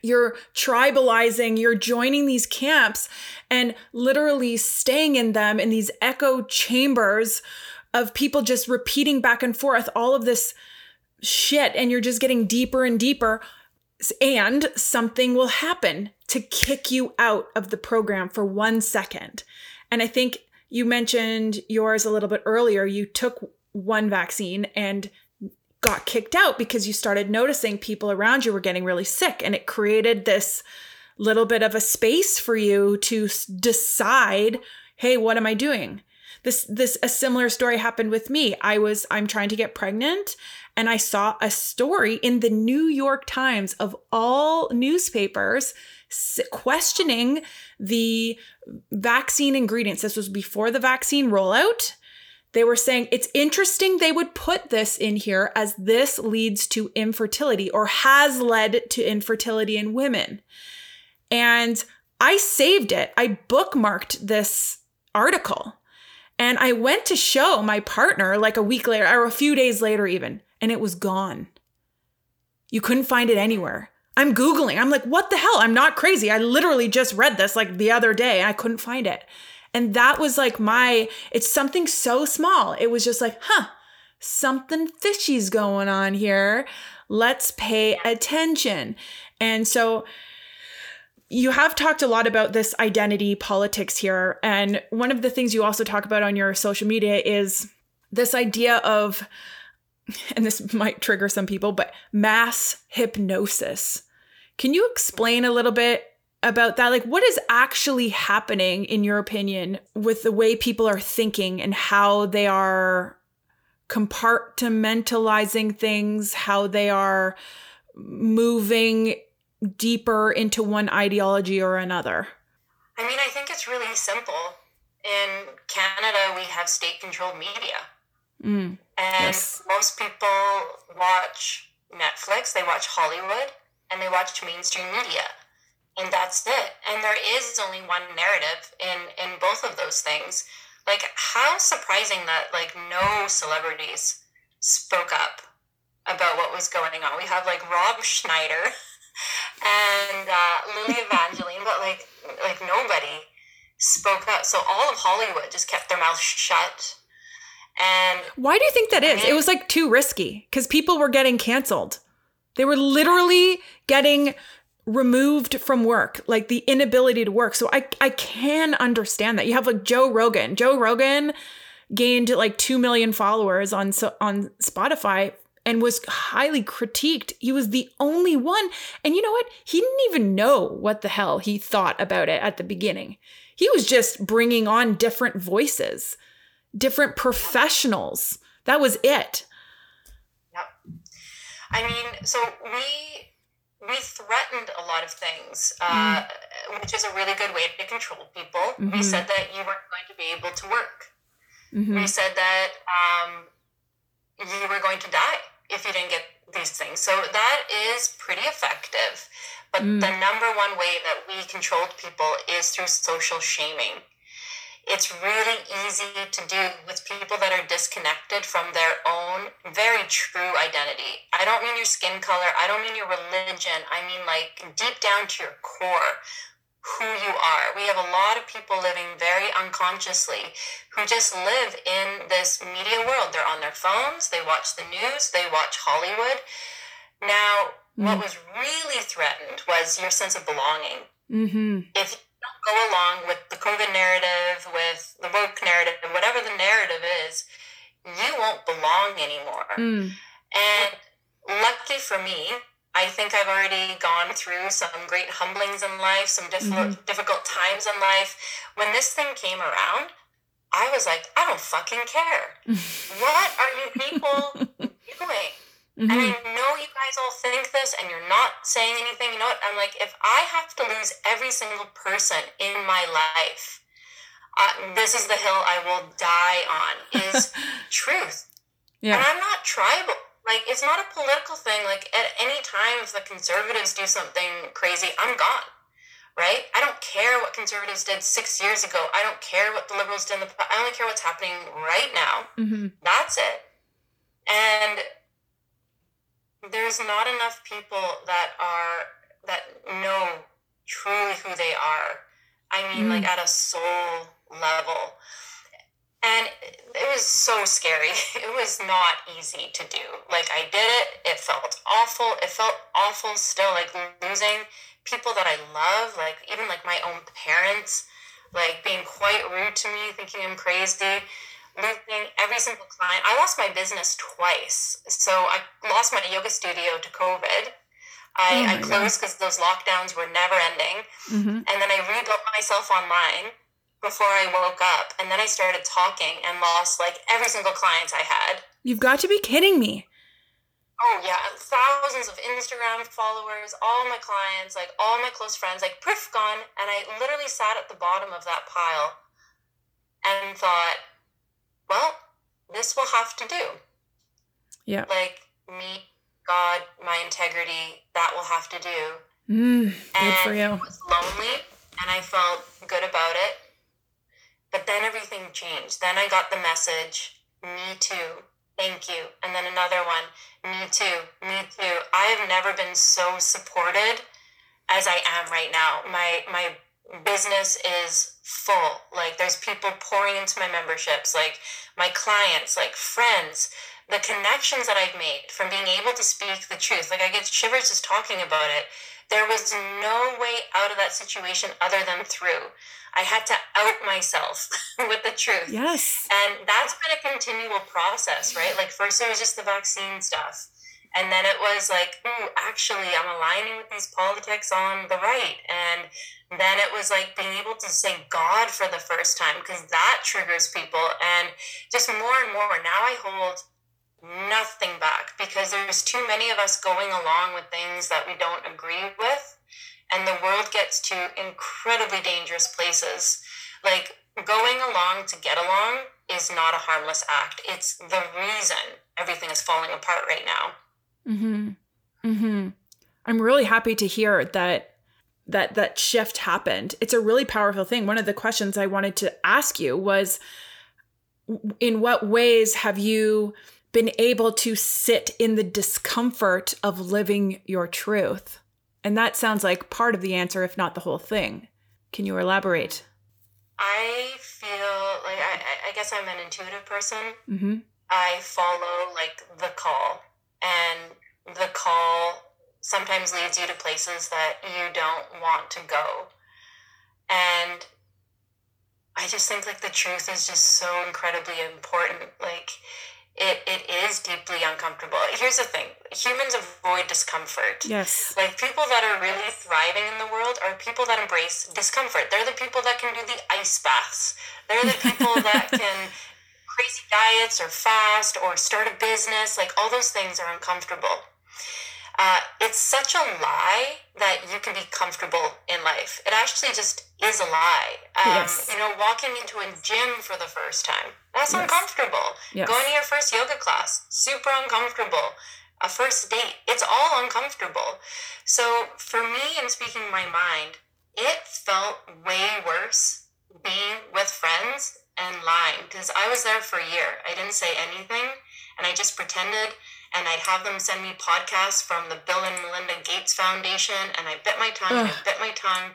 you're tribalizing, you're joining these camps and literally staying in them in these echo chambers of people just repeating back and forth all of this shit. And you're just getting deeper and deeper. And something will happen to kick you out of the program for one second. And I think you mentioned yours a little bit earlier. You took one vaccine and got kicked out because you started noticing people around you were getting really sick and it created this little bit of a space for you to decide hey what am i doing this this a similar story happened with me i was i'm trying to get pregnant and i saw a story in the new york times of all newspapers questioning the vaccine ingredients this was before the vaccine rollout they were saying it's interesting they would put this in here as this leads to infertility or has led to infertility in women. And I saved it. I bookmarked this article and I went to show my partner like a week later or a few days later, even, and it was gone. You couldn't find it anywhere. I'm Googling. I'm like, what the hell? I'm not crazy. I literally just read this like the other day I couldn't find it. And that was like my, it's something so small. It was just like, huh, something fishy's going on here. Let's pay attention. And so you have talked a lot about this identity politics here. And one of the things you also talk about on your social media is this idea of, and this might trigger some people, but mass hypnosis. Can you explain a little bit about that like what is actually happening in your opinion with the way people are thinking and how they are compartmentalizing things how they are moving deeper into one ideology or another i mean i think it's really simple in canada we have state controlled media mm, and yes. most people watch netflix they watch hollywood and they watch mainstream media and that's it. And there is only one narrative in in both of those things. Like how surprising that like no celebrities spoke up about what was going on. We have like Rob Schneider and uh, Lily Evangeline, but like like nobody spoke up. So all of Hollywood just kept their mouths shut. And why do you think that is? it was like too risky because people were getting canceled. They were literally getting removed from work, like the inability to work. So I I can understand that. You have like Joe Rogan. Joe Rogan gained like 2 million followers on on Spotify and was highly critiqued. He was the only one. And you know what? He didn't even know what the hell he thought about it at the beginning. He was just bringing on different voices, different professionals. That was it. Yep. I mean, so we we threatened a lot of things, uh, mm. which is a really good way to control people. Mm-hmm. We said that you weren't going to be able to work. Mm-hmm. We said that um, you were going to die if you didn't get these things. So that is pretty effective. But mm. the number one way that we controlled people is through social shaming it's really easy to do with people that are disconnected from their own very true identity. I don't mean your skin color, I don't mean your religion, I mean like deep down to your core who you are. We have a lot of people living very unconsciously who just live in this media world. They're on their phones, they watch the news, they watch Hollywood. Now, mm. what was really threatened was your sense of belonging. Mm-hmm. If you don't go along with the COVID narrative, with the woke narrative, whatever the narrative is, you won't belong anymore. Mm. And lucky for me, I think I've already gone through some great humblings in life, some difficult, mm-hmm. difficult times in life. When this thing came around, I was like, I don't fucking care. what are you people doing? Mm-hmm. And I mm-hmm. know you guys all think this and you're not saying anything. You know what? I'm like, if I have to lose every single person in my life, uh, this is the hill I will die on is truth. Yeah. And I'm not tribal. Like, it's not a political thing. Like, at any time, if the conservatives do something crazy, I'm gone. Right? I don't care what conservatives did six years ago. I don't care what the liberals did. In the, I only care what's happening right now. Mm-hmm. That's it. And there's not enough people that are that know truly who they are. I mean, mm. like at a soul level. And it was so scary. It was not easy to do. Like, I did it. It felt awful. It felt awful still, like losing people that I love, like even like my own parents, like being quite rude to me, thinking I'm crazy losing every single client. I lost my business twice. So I lost my yoga studio to COVID. I, oh I closed because those lockdowns were never ending. Mm-hmm. And then I rebuilt myself online before I woke up. And then I started talking and lost like every single client I had. You've got to be kidding me. Oh yeah, thousands of Instagram followers, all my clients, like all my close friends, like priff gone. And I literally sat at the bottom of that pile and thought, well, this will have to do. Yeah. Like me, God, my integrity, that will have to do. Mm, good and for you. It was lonely and I felt good about it. But then everything changed. Then I got the message, me too. Thank you. And then another one, me too. Me too. I have never been so supported as I am right now. My my business is full. Like there's people pouring into my memberships, like my clients, like friends, the connections that I've made from being able to speak the truth. Like I get shivers just talking about it. There was no way out of that situation other than through. I had to out myself with the truth. Yes. And that's been a continual process, right? Like first it was just the vaccine stuff. And then it was like, ooh, actually, I'm aligning with these politics on the right. And then it was like being able to say God for the first time because that triggers people. And just more and more, now I hold nothing back because there's too many of us going along with things that we don't agree with. And the world gets to incredibly dangerous places. Like going along to get along is not a harmless act, it's the reason everything is falling apart right now. Hmm. Hmm. I'm really happy to hear that that that shift happened. It's a really powerful thing. One of the questions I wanted to ask you was in what ways have you been able to sit in the discomfort of living your truth? And that sounds like part of the answer, if not the whole thing. Can you elaborate? I feel like I, I guess I'm an intuitive person. Mm-hmm. I follow like the call, and the call sometimes leads you to places that you don't want to go. And I just think like the truth is just so incredibly important. Like it, it is deeply uncomfortable. Here's the thing humans avoid discomfort. Yes. Like people that are really thriving in the world are people that embrace discomfort. They're the people that can do the ice baths. They're the people that can crazy diets or fast or start a business. Like all those things are uncomfortable. Uh, it's such a lie that you can be comfortable in life. It actually just is a lie. Um, yes. You know, walking into a gym for the first time, that's yes. uncomfortable. Yes. Going to your first yoga class, super uncomfortable. A first date, it's all uncomfortable. So for me, in speaking my mind, it felt way worse being with friends and lying because I was there for a year. I didn't say anything and I just pretended and I'd have them send me podcasts from the Bill and Melinda Gates Foundation, and I bit my tongue, I bit my tongue,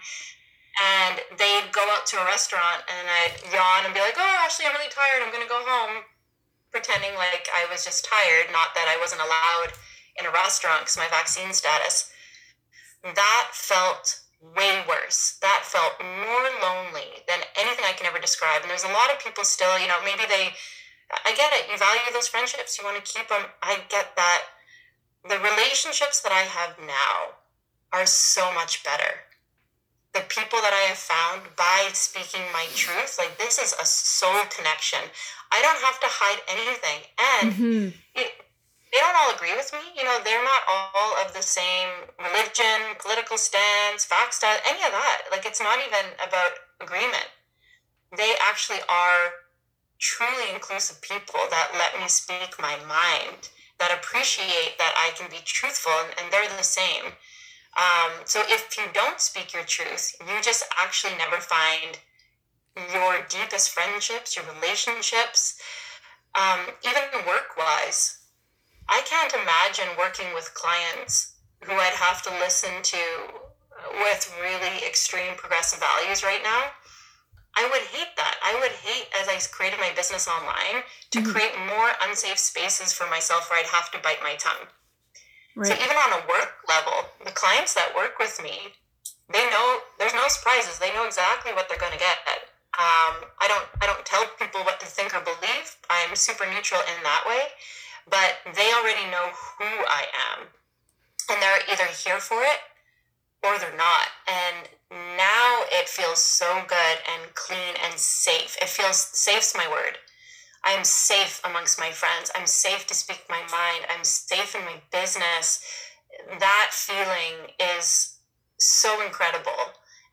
and they'd go out to a restaurant, and I'd yawn and be like, "Oh, actually, I'm really tired. I'm gonna go home," pretending like I was just tired, not that I wasn't allowed in a restaurant because my vaccine status. That felt way worse. That felt more lonely than anything I can ever describe. And there's a lot of people still, you know, maybe they I get it. You value those friendships. You want to keep them. I get that. The relationships that I have now are so much better. The people that I have found by speaking my truth, like this is a soul connection. I don't have to hide anything. And mm-hmm. it, they don't all agree with me. You know, they're not all of the same religion, political stance, fact style, any of that. Like, it's not even about agreement. They actually are truly inclusive people that let me speak my mind, that appreciate that I can be truthful, and, and they're the same. Um, so if you don't speak your truth, you just actually never find your deepest friendships, your relationships, um, even work wise. I can't imagine working with clients who I'd have to listen to with really extreme progressive values right now. I would hate that. I would hate, as I created my business online, to mm-hmm. create more unsafe spaces for myself where I'd have to bite my tongue. Right. So even on a work level, the clients that work with me, they know there's no surprises. They know exactly what they're going to get. Um, I don't I don't tell people what to think or believe. I'm super neutral in that way, but they already know who I am, and they're either here for it or they're not. And now it feels so good and clean and safe. It feels safe's my word. I am safe amongst my friends. I'm safe to speak my mind. I'm safe in my business. That feeling is so incredible.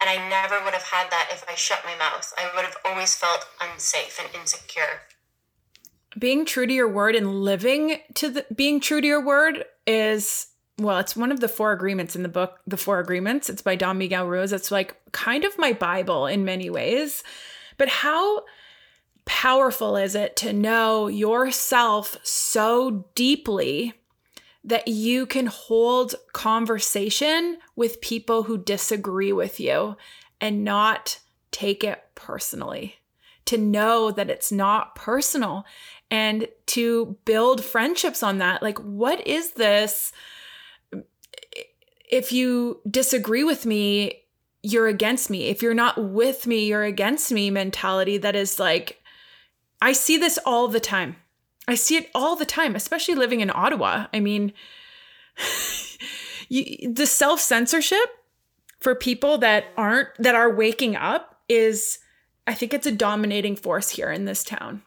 And I never would have had that if I shut my mouth. I would have always felt unsafe and insecure. Being true to your word and living to the being true to your word is well, it's one of the four agreements in the book, The Four Agreements. It's by Don Miguel Ruiz. It's like kind of my Bible in many ways. But how powerful is it to know yourself so deeply that you can hold conversation with people who disagree with you and not take it personally? To know that it's not personal and to build friendships on that. Like, what is this? If you disagree with me, you're against me. If you're not with me, you're against me mentality that is like, I see this all the time. I see it all the time, especially living in Ottawa. I mean, you, the self censorship for people that aren't, that are waking up is, I think it's a dominating force here in this town.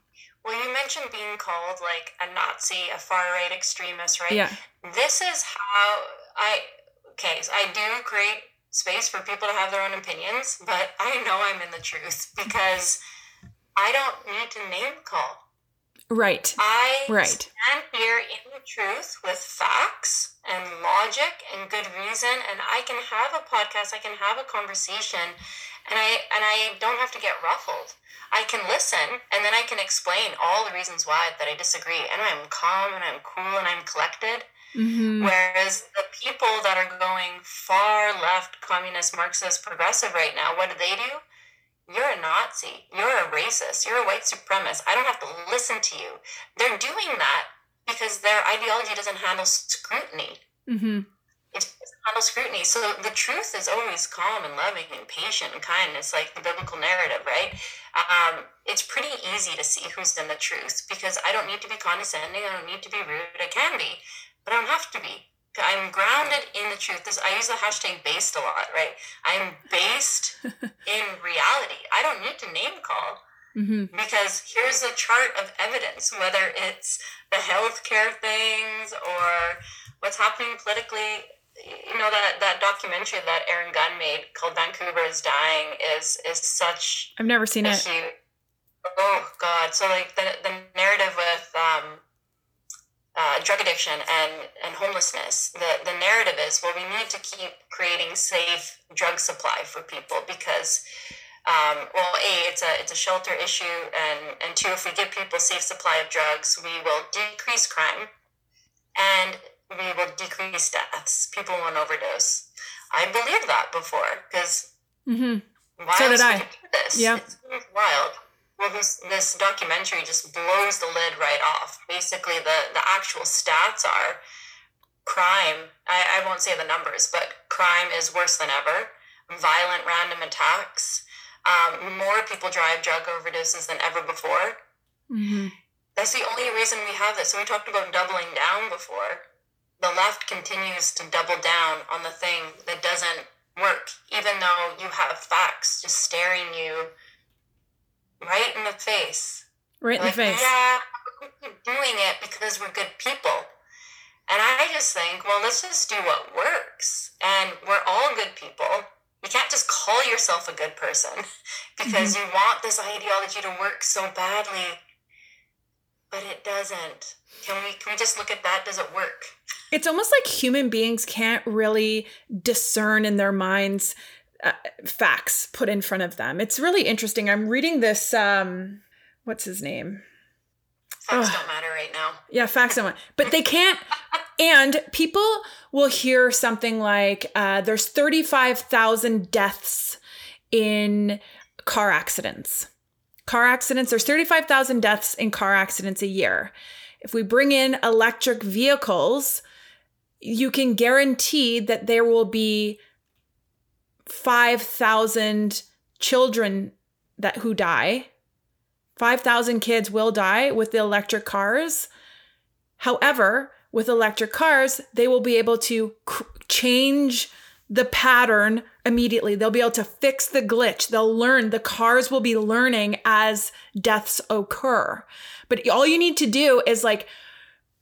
Well, you mentioned being called like a Nazi, a far right extremist, right? Yeah. This is how I I do create space for people to have their own opinions, but I know I'm in the truth because I don't need to name call. Right. I right. stand here in the truth with facts and logic and good reason, and I can have a podcast, I can have a conversation, and I and I don't have to get ruffled. I can listen and then I can explain all the reasons why that I disagree, and I'm calm and I'm cool and I'm collected. Mm-hmm. Whereas the people that are going far left, communist, Marxist, progressive right now, what do they do? You're a Nazi. You're a racist. You're a white supremacist. I don't have to listen to you. They're doing that because their ideology doesn't handle scrutiny. Mm-hmm. It doesn't handle scrutiny. So the truth is always calm and loving and patient and kind. It's like the biblical narrative, right? Um, it's pretty easy to see who's in the truth because I don't need to be condescending. I don't need to be rude. I can be but I don't have to be. I'm grounded in the truth. This I use the hashtag based a lot, right? I'm based in reality. I don't need to name call mm-hmm. because here's a chart of evidence, whether it's the healthcare things or what's happening politically. You know that that documentary that Aaron Gunn made called "Vancouver is Dying" is is such. I've never seen it. Huge, oh God! So like the the narrative with um, uh, drug addiction and, and homelessness, the, the narrative is well, we need to keep creating safe drug supply for people because, um, well, a it's a it's a shelter issue, and and two, if we give people safe supply of drugs, we will decrease crime, and we will decrease deaths. People won't overdose. I believed that before because. Mm-hmm. So did I. Yeah. It's wild well this this documentary just blows the lid right off. Basically the the actual stats are crime I, I won't say the numbers but crime is worse than ever violent random attacks um, more people drive drug overdoses than ever before. Mm-hmm. that's the only reason we have this. So we talked about doubling down before. The left continues to double down on the thing that doesn't work even though you have facts just staring you right in the face. Right in like, the face. Yeah, we're doing it because we're good people. And I just think, well, let's just do what works. And we're all good people. You can't just call yourself a good person because mm-hmm. you want this ideology to work so badly, but it doesn't. Can we can we just look at that? Does it work? it's almost like human beings can't really discern in their minds uh, facts put in front of them. It's really interesting. I'm reading this um what's his name? Facts don't matter right now. Yeah, facts don't matter. But they can't and people will hear something like uh, there's 35,000 deaths in car accidents. Car accidents, there's 35,000 deaths in car accidents a year. If we bring in electric vehicles, you can guarantee that there will be 5,000 children that who die. 5,000 kids will die with the electric cars. However, with electric cars, they will be able to cr- change the pattern immediately. They'll be able to fix the glitch. They'll learn. The cars will be learning as deaths occur. But all you need to do is like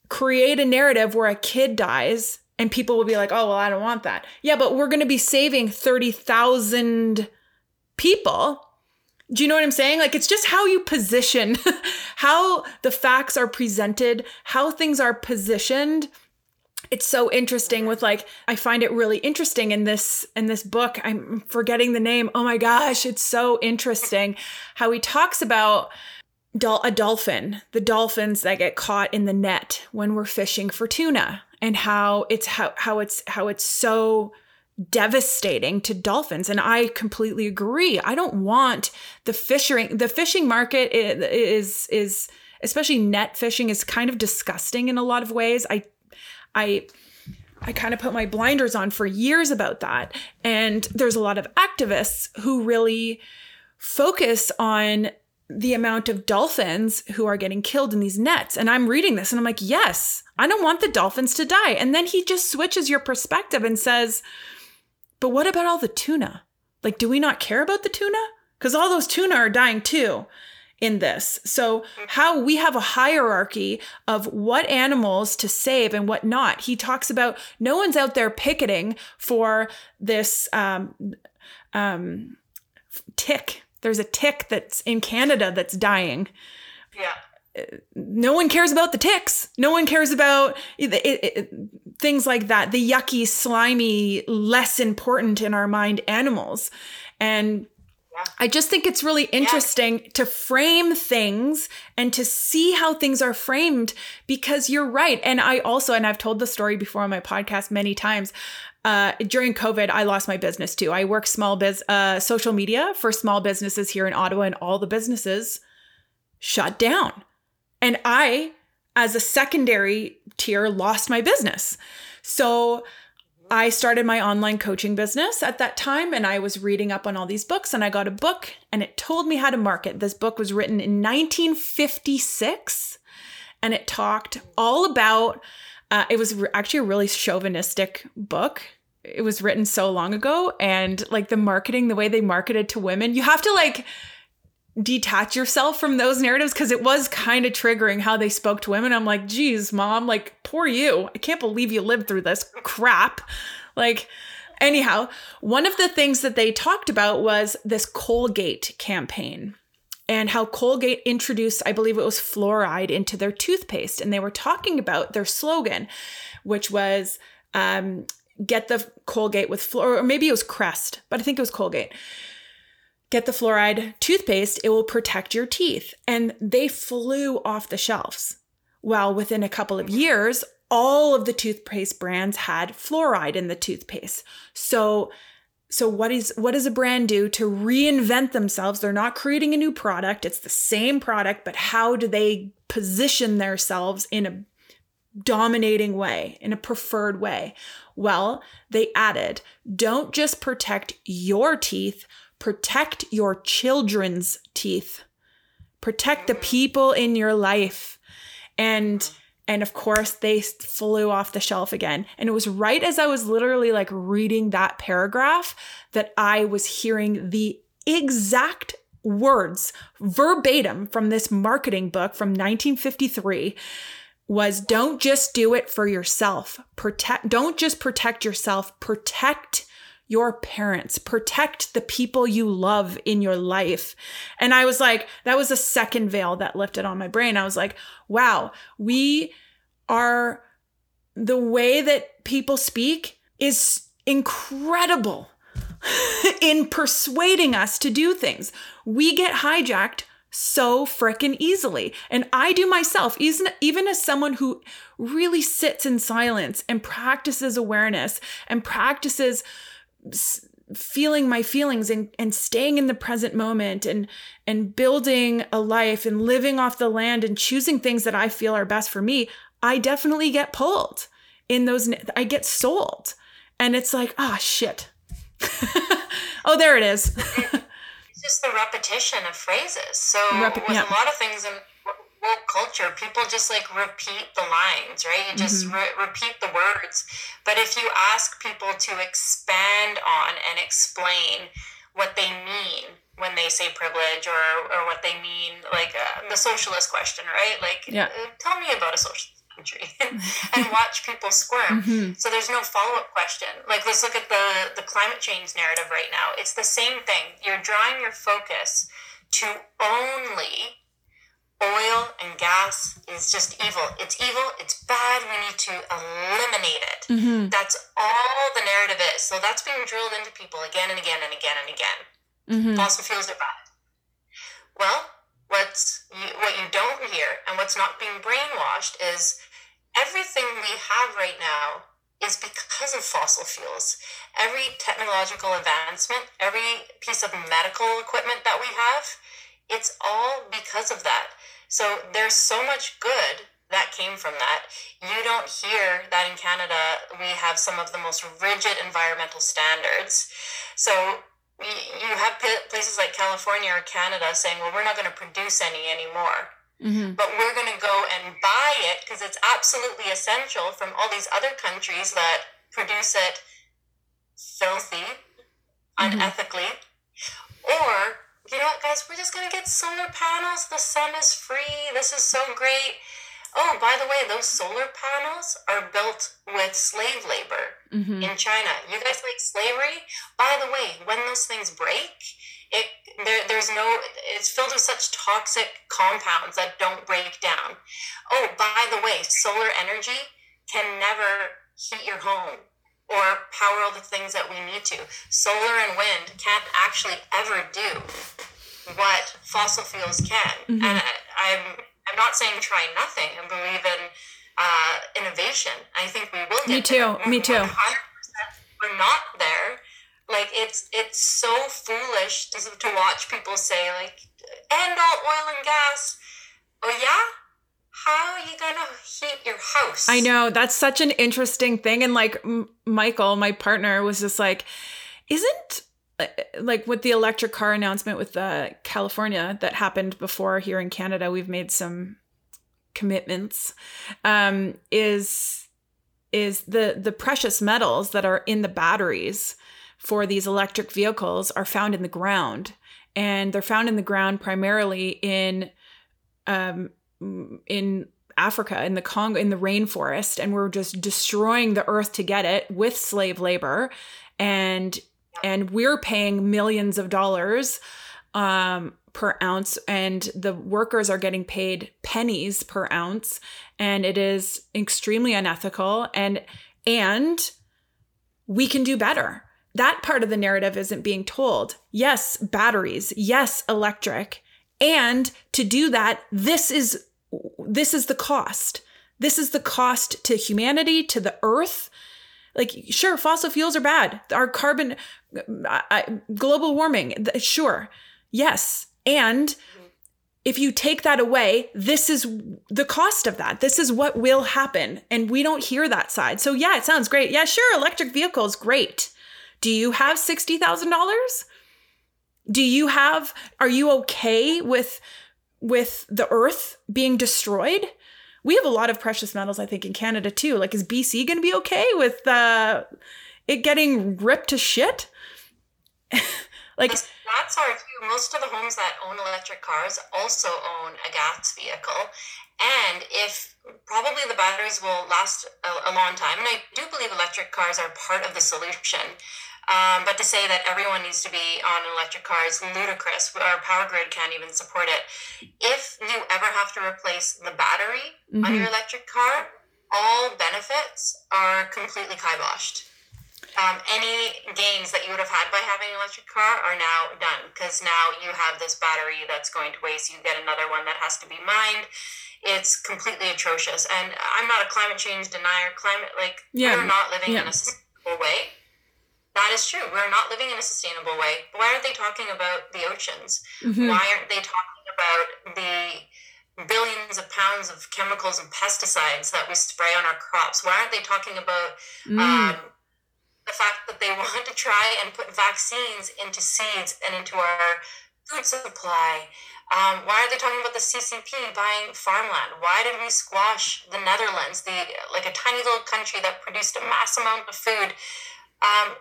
create a narrative where a kid dies and people will be like, oh, well, I don't want that. Yeah, but we're going to be saving 30,000 people. Do you know what I'm saying? Like, it's just how you position, how the facts are presented, how things are positioned. It's so interesting with like I find it really interesting in this in this book. I'm forgetting the name. Oh my gosh, it's so interesting how he talks about a dolphin, the dolphins that get caught in the net when we're fishing for tuna and how it's how how it's how it's so devastating to dolphins and I completely agree. I don't want the fishing the fishing market is is especially net fishing is kind of disgusting in a lot of ways. I I I kind of put my blinders on for years about that. And there's a lot of activists who really focus on the amount of dolphins who are getting killed in these nets. And I'm reading this and I'm like, yes, I don't want the dolphins to die. And then he just switches your perspective and says, but what about all the tuna? Like, do we not care about the tuna? Because all those tuna are dying too in this. So, how we have a hierarchy of what animals to save and what not. He talks about no one's out there picketing for this um, um, tick there's a tick that's in Canada that's dying. Yeah. No one cares about the ticks. No one cares about it, it, it, things like that. The yucky, slimy, less important in our mind animals. And I just think it's really interesting yeah. to frame things and to see how things are framed because you're right. And I also, and I've told the story before on my podcast many times, uh, during COVID, I lost my business too. I work small biz, uh, social media for small businesses here in Ottawa, and all the businesses shut down. And I, as a secondary tier, lost my business. So I started my online coaching business at that time, and I was reading up on all these books, and I got a book, and it told me how to market. This book was written in 1956, and it talked all about uh, it was actually a really chauvinistic book. It was written so long ago, and like the marketing, the way they marketed to women, you have to like detach yourself from those narratives because it was kind of triggering how they spoke to women. I'm like, geez, mom, like, poor you. I can't believe you lived through this crap. Like, anyhow, one of the things that they talked about was this Colgate campaign and how Colgate introduced, I believe it was fluoride into their toothpaste. And they were talking about their slogan, which was um, get the Colgate with fluoride, or maybe it was Crest, but I think it was Colgate. Get the fluoride toothpaste, it will protect your teeth. And they flew off the shelves. Well, within a couple of years, all of the toothpaste brands had fluoride in the toothpaste. So so what is what does a brand do to reinvent themselves? They're not creating a new product. It's the same product, but how do they position themselves in a dominating way, in a preferred way? Well, they added, don't just protect your teeth, protect your children's teeth. Protect the people in your life. And and of course, they flew off the shelf again. And it was right as I was literally like reading that paragraph that I was hearing the exact words verbatim from this marketing book from 1953 was don't just do it for yourself. Protect don't just protect yourself, protect your parents, protect the people you love in your life. And I was like, that was a second veil that lifted on my brain. I was like, wow, we are the way that people speak is incredible in persuading us to do things. We get hijacked so freaking easily. And I do myself, even as someone who really sits in silence and practices awareness and practices feeling my feelings and, and staying in the present moment and and building a life and living off the land and choosing things that I feel are best for me, I definitely get pulled in those I get sold. And it's like, ah, oh, shit. oh, there it is. it's just the repetition of phrases. So Rep- with yeah. a lot of things in woke culture, people just like repeat the lines, right? You just mm-hmm. re- repeat the words. But if you ask people to expand on and explain what they mean when they say privilege or, or what they mean, like uh, the socialist question, right? Like, yeah. uh, tell me about a socialist country and watch people squirm. Mm-hmm. So there's no follow up question. Like let's look at the the climate change narrative right now. It's the same thing. You're drawing your focus to only oil and gas is just evil. It's evil. It's bad. We need to eliminate it. Mm-hmm. That's all the narrative is. So that's being drilled into people again and again and again and again. Mm-hmm. Fossil fuels are bad. Well, what's what you don't hear and what's not being brainwashed is everything we have right now is because of fossil fuels. Every technological advancement, every piece of medical equipment that we have, it's all because of that. So there's so much good that came from that. You don't hear that in Canada we have some of the most rigid environmental standards. So you have places like California or Canada saying, well, we're not going to produce any anymore. Mm-hmm. But we're going to go and buy it because it's absolutely essential from all these other countries that produce it filthy, mm-hmm. unethically. Or, you know what, guys, we're just going to get solar panels. The sun is free. This is so great. Oh, by the way, those solar panels are built with slave labor mm-hmm. in China. You guys like slavery? By the way, when those things break, it there, there's no it's filled with such toxic compounds that don't break down oh by the way solar energy can never heat your home or power all the things that we need to. Solar and wind can't actually ever do what fossil fuels can. Mm-hmm. and I, am I'm, I'm not saying try nothing and believe in uh, innovation. I think we will me too. Me too. 100% we're not there. Like it's it's so foolish to, to watch people say like end all oil and gas. Oh yeah how are you gonna heat your house? I know that's such an interesting thing and like M- michael my partner was just like isn't uh, like with the electric car announcement with the california that happened before here in canada we've made some commitments um is is the the precious metals that are in the batteries for these electric vehicles are found in the ground, and they're found in the ground primarily in um, in Africa, in the Congo, in the rainforest, and we're just destroying the earth to get it with slave labor, and and we're paying millions of dollars um, per ounce, and the workers are getting paid pennies per ounce, and it is extremely unethical, and and we can do better that part of the narrative isn't being told. Yes, batteries. Yes, electric. And to do that, this is this is the cost. This is the cost to humanity, to the earth. Like sure, fossil fuels are bad. Our carbon I, global warming, sure. Yes. And if you take that away, this is the cost of that. This is what will happen. And we don't hear that side. So, yeah, it sounds great. Yeah, sure, electric vehicles, great. Do you have $60,000? Do you have are you okay with with the earth being destroyed? We have a lot of precious metals I think in Canada too. Like is BC going to be okay with uh it getting ripped to shit? like that's our too. Most of the homes that own electric cars also own a gas vehicle. And if probably the batteries will last a, a long time, and I do believe electric cars are part of the solution um, but to say that everyone needs to be on an electric car is ludicrous. Our power grid can't even support it. If you ever have to replace the battery mm-hmm. on your electric car, all benefits are completely kiboshed. Um, any gains that you would have had by having an electric car are now done because now you have this battery that's going to waste. You get another one that has to be mined. It's completely atrocious. And I'm not a climate change denier. Climate, like, yeah. we're not living yeah. in a sustainable way. That is true. We're not living in a sustainable way. Why aren't they talking about the oceans? Mm-hmm. Why aren't they talking about the billions of pounds of chemicals and pesticides that we spray on our crops? Why aren't they talking about mm. um, the fact that they want to try and put vaccines into seeds and into our food supply? Um, why are they talking about the CCP buying farmland? Why did we squash the Netherlands, the like a tiny little country that produced a mass amount of food? Um,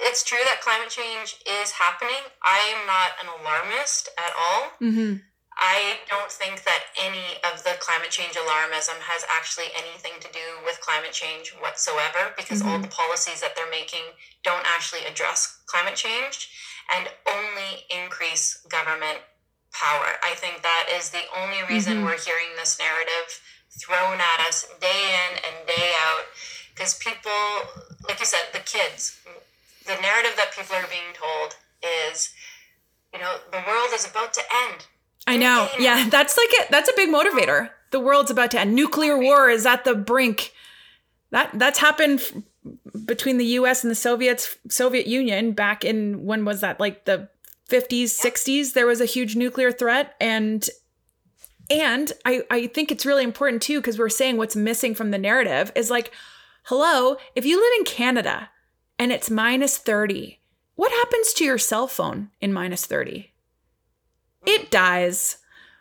it's true that climate change is happening. I am not an alarmist at all. Mm-hmm. I don't think that any of the climate change alarmism has actually anything to do with climate change whatsoever because mm-hmm. all the policies that they're making don't actually address climate change and only increase government power. I think that is the only reason mm-hmm. we're hearing this narrative thrown at us day in and day out because people, like you said, the kids, the narrative that people are being told is, you know, the world is about to end I know. Yeah, that's like it. That's a big motivator. The world's about to end. Nuclear war is at the brink. That that's happened between the U.S. and the Soviets, Soviet Union back in when was that? Like the 50s, 60s. There was a huge nuclear threat, and and I I think it's really important too because we're saying what's missing from the narrative is like, hello, if you live in Canada and it's minus 30, what happens to your cell phone in minus 30? it dies.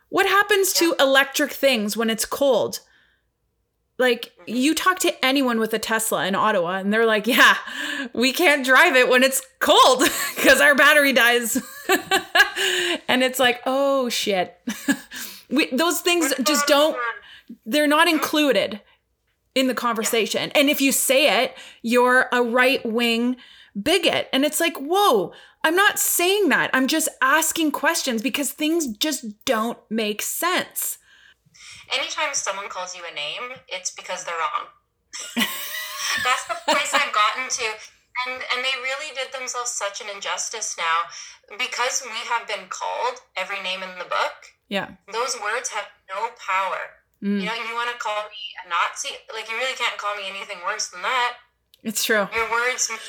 What happens to electric things when it's cold? Like, mm-hmm. you talk to anyone with a Tesla in Ottawa, and they're like, yeah, we can't drive it when it's cold because our battery dies. and it's like, oh shit. we, those things just don't, they're not included in the conversation. And if you say it, you're a right wing bigot. And it's like, whoa, I'm not saying that. I'm just asking questions because things just don't make sense. Anytime someone calls you a name, it's because they're wrong. That's the place I've gotten to. And, and they really did themselves such an injustice now because we have been called every name in the book. Yeah. Those words have no power. Mm. You know, you want to call me a Nazi? Like, you really can't call me anything worse than that. It's true. Your words mean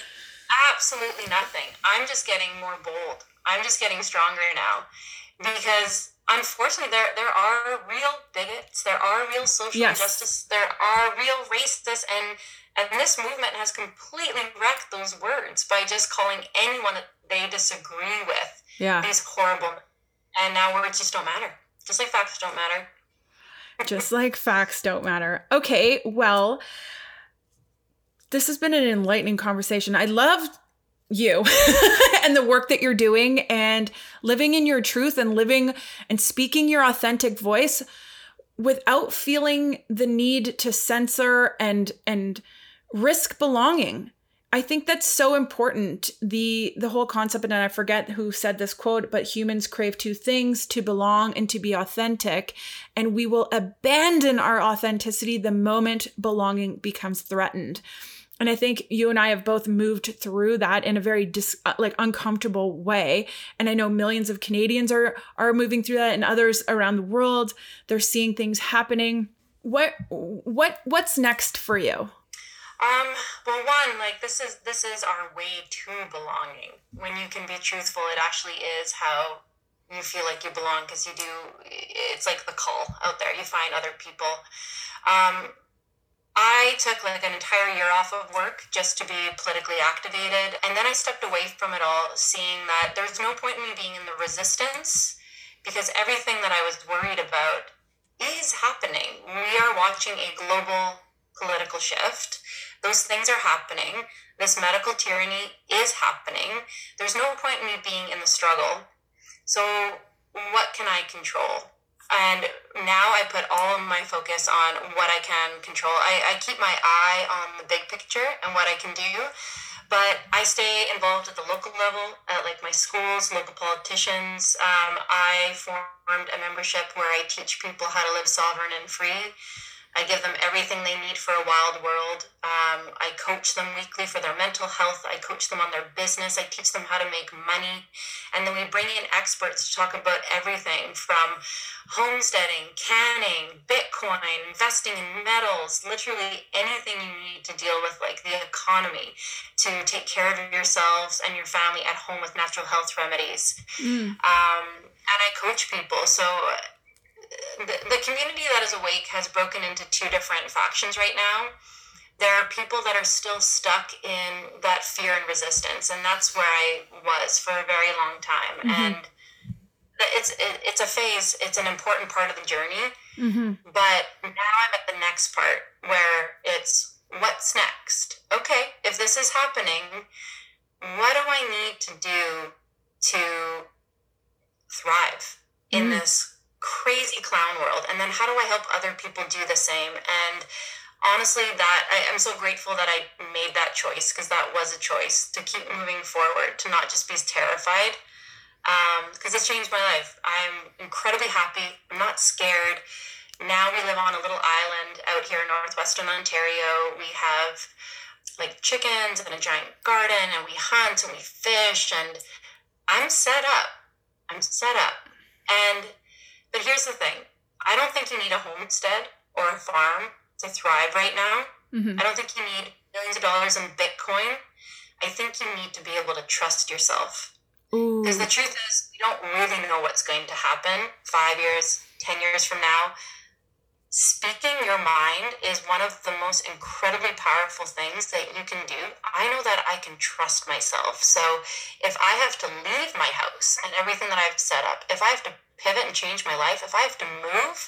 absolutely nothing. I'm just getting more bold. I'm just getting stronger now because unfortunately there there are real bigots, there are real social yes. injustice, there are real racists and and this movement has completely wrecked those words by just calling anyone that they disagree with yeah. these horrible and now words just don't matter. Just like facts don't matter. Just like facts don't matter. Okay, well, this has been an enlightening conversation. I love you and the work that you're doing and living in your truth and living and speaking your authentic voice without feeling the need to censor and and risk belonging. I think that's so important. The the whole concept, and I forget who said this quote, but humans crave two things to belong and to be authentic. And we will abandon our authenticity the moment belonging becomes threatened and i think you and i have both moved through that in a very dis, uh, like uncomfortable way and i know millions of canadians are are moving through that and others around the world they're seeing things happening what what what's next for you um well one like this is this is our way to belonging when you can be truthful it actually is how you feel like you belong because you do it's like the call out there you find other people um I took like an entire year off of work just to be politically activated. And then I stepped away from it all, seeing that there's no point in me being in the resistance because everything that I was worried about is happening. We are watching a global political shift. Those things are happening. This medical tyranny is happening. There's no point in me being in the struggle. So, what can I control? and now I put all of my focus on what I can control. I, I keep my eye on the big picture and what I can do, but I stay involved at the local level, at like my schools, local politicians. Um, I formed a membership where I teach people how to live sovereign and free. I give them everything they need for a wild world. Um, I coach them weekly for their mental health. I coach them on their business. I teach them how to make money. And then we bring in experts to talk about everything from homesteading, canning, Bitcoin, investing in metals, literally anything you need to deal with, like the economy, to take care of yourselves and your family at home with natural health remedies. Mm. Um, and I coach people. So the, the community that is awake has broken into two different factions right now. There are people that are still stuck in that fear and resistance, and that's where I was for a very long time. Mm-hmm. And it's it, it's a phase. It's an important part of the journey. Mm-hmm. But now I'm at the next part where it's what's next. Okay, if this is happening, what do I need to do to thrive in mm-hmm. this crazy clown world and then how do i help other people do the same? And honestly that I, am so grateful that i made that choice because that was a choice to keep moving forward to not just be terrified Um because um, it's changed my life. I'm incredibly happy. I'm not scared. Now we live on a little island out here in northwestern ontario. We have like chickens and a giant garden and we hunt and we fish and i'm set up. I'm set up. And but here's the thing I don't think you need a homestead or a farm to thrive right now. Mm-hmm. I don't think you need millions of dollars in Bitcoin. I think you need to be able to trust yourself. Because the truth is, we don't really know what's going to happen five years, 10 years from now. Speaking your mind is one of the most incredibly powerful things that you can do. I know that I can trust myself. So if I have to leave my house and everything that I've set up, if I have to pivot and change my life, if I have to move,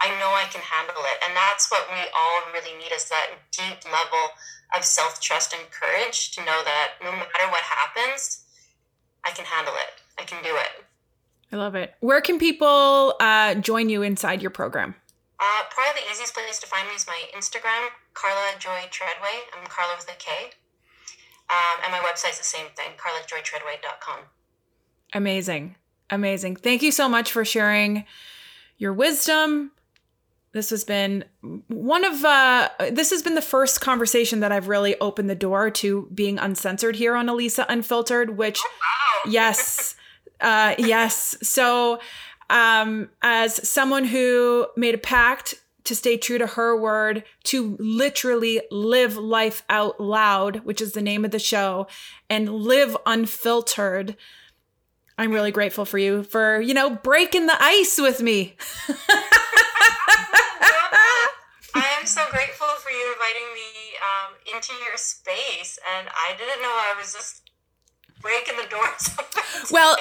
I know I can handle it. And that's what we all really need is that deep level of self trust and courage to know that no matter what happens, I can handle it. I can do it. I love it. Where can people uh, join you inside your program? Uh, probably the easiest place to find me is my Instagram, Karla Joy Treadway. I'm Karla with a K. Um, and my website's the same thing, karlajoytreadway.com. Amazing. Amazing. Thank you so much for sharing your wisdom. This has been one of uh this has been the first conversation that I've really opened the door to being uncensored here on Alisa Unfiltered, which oh, wow. yes. Uh yes. So um as someone who made a pact to stay true to her word, to literally live life out loud, which is the name of the show, and live unfiltered. I'm really grateful for you for, you know, breaking the ice with me. I am so grateful for you inviting me um, into your space, and I didn't know I was just breaking the doors. well,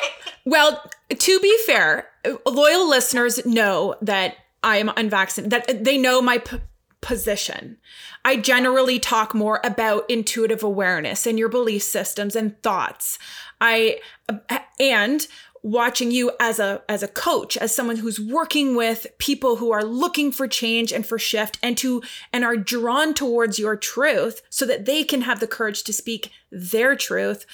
well, to be fair, loyal listeners know that I am unvaccinated. That they know my p- position. I generally talk more about intuitive awareness and your belief systems and thoughts. I and watching you as a as a coach as someone who's working with people who are looking for change and for shift and to and are drawn towards your truth so that they can have the courage to speak their truth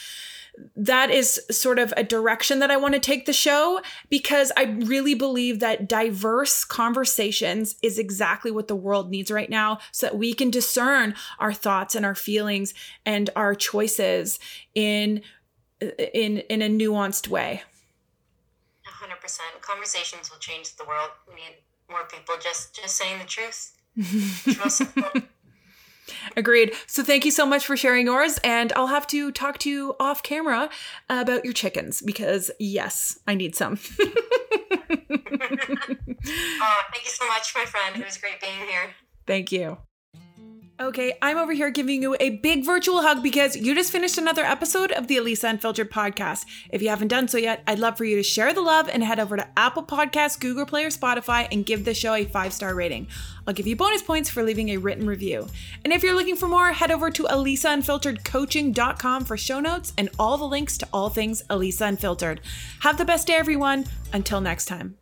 that is sort of a direction that I want to take the show because I really believe that diverse conversations is exactly what the world needs right now so that we can discern our thoughts and our feelings and our choices in in in a nuanced way. 100%. Conversations will change the world. We need more people just just saying the truth. Agreed. So thank you so much for sharing yours. And I'll have to talk to you off camera about your chickens because, yes, I need some. oh, thank you so much, my friend. It was great being here. Thank you. Okay, I'm over here giving you a big virtual hug because you just finished another episode of the Alisa Unfiltered podcast. If you haven't done so yet, I'd love for you to share the love and head over to Apple Podcasts, Google Play, or Spotify and give the show a five star rating. I'll give you bonus points for leaving a written review. And if you're looking for more, head over to AlisaUnfilteredCoaching.com for show notes and all the links to all things Alisa Unfiltered. Have the best day, everyone. Until next time.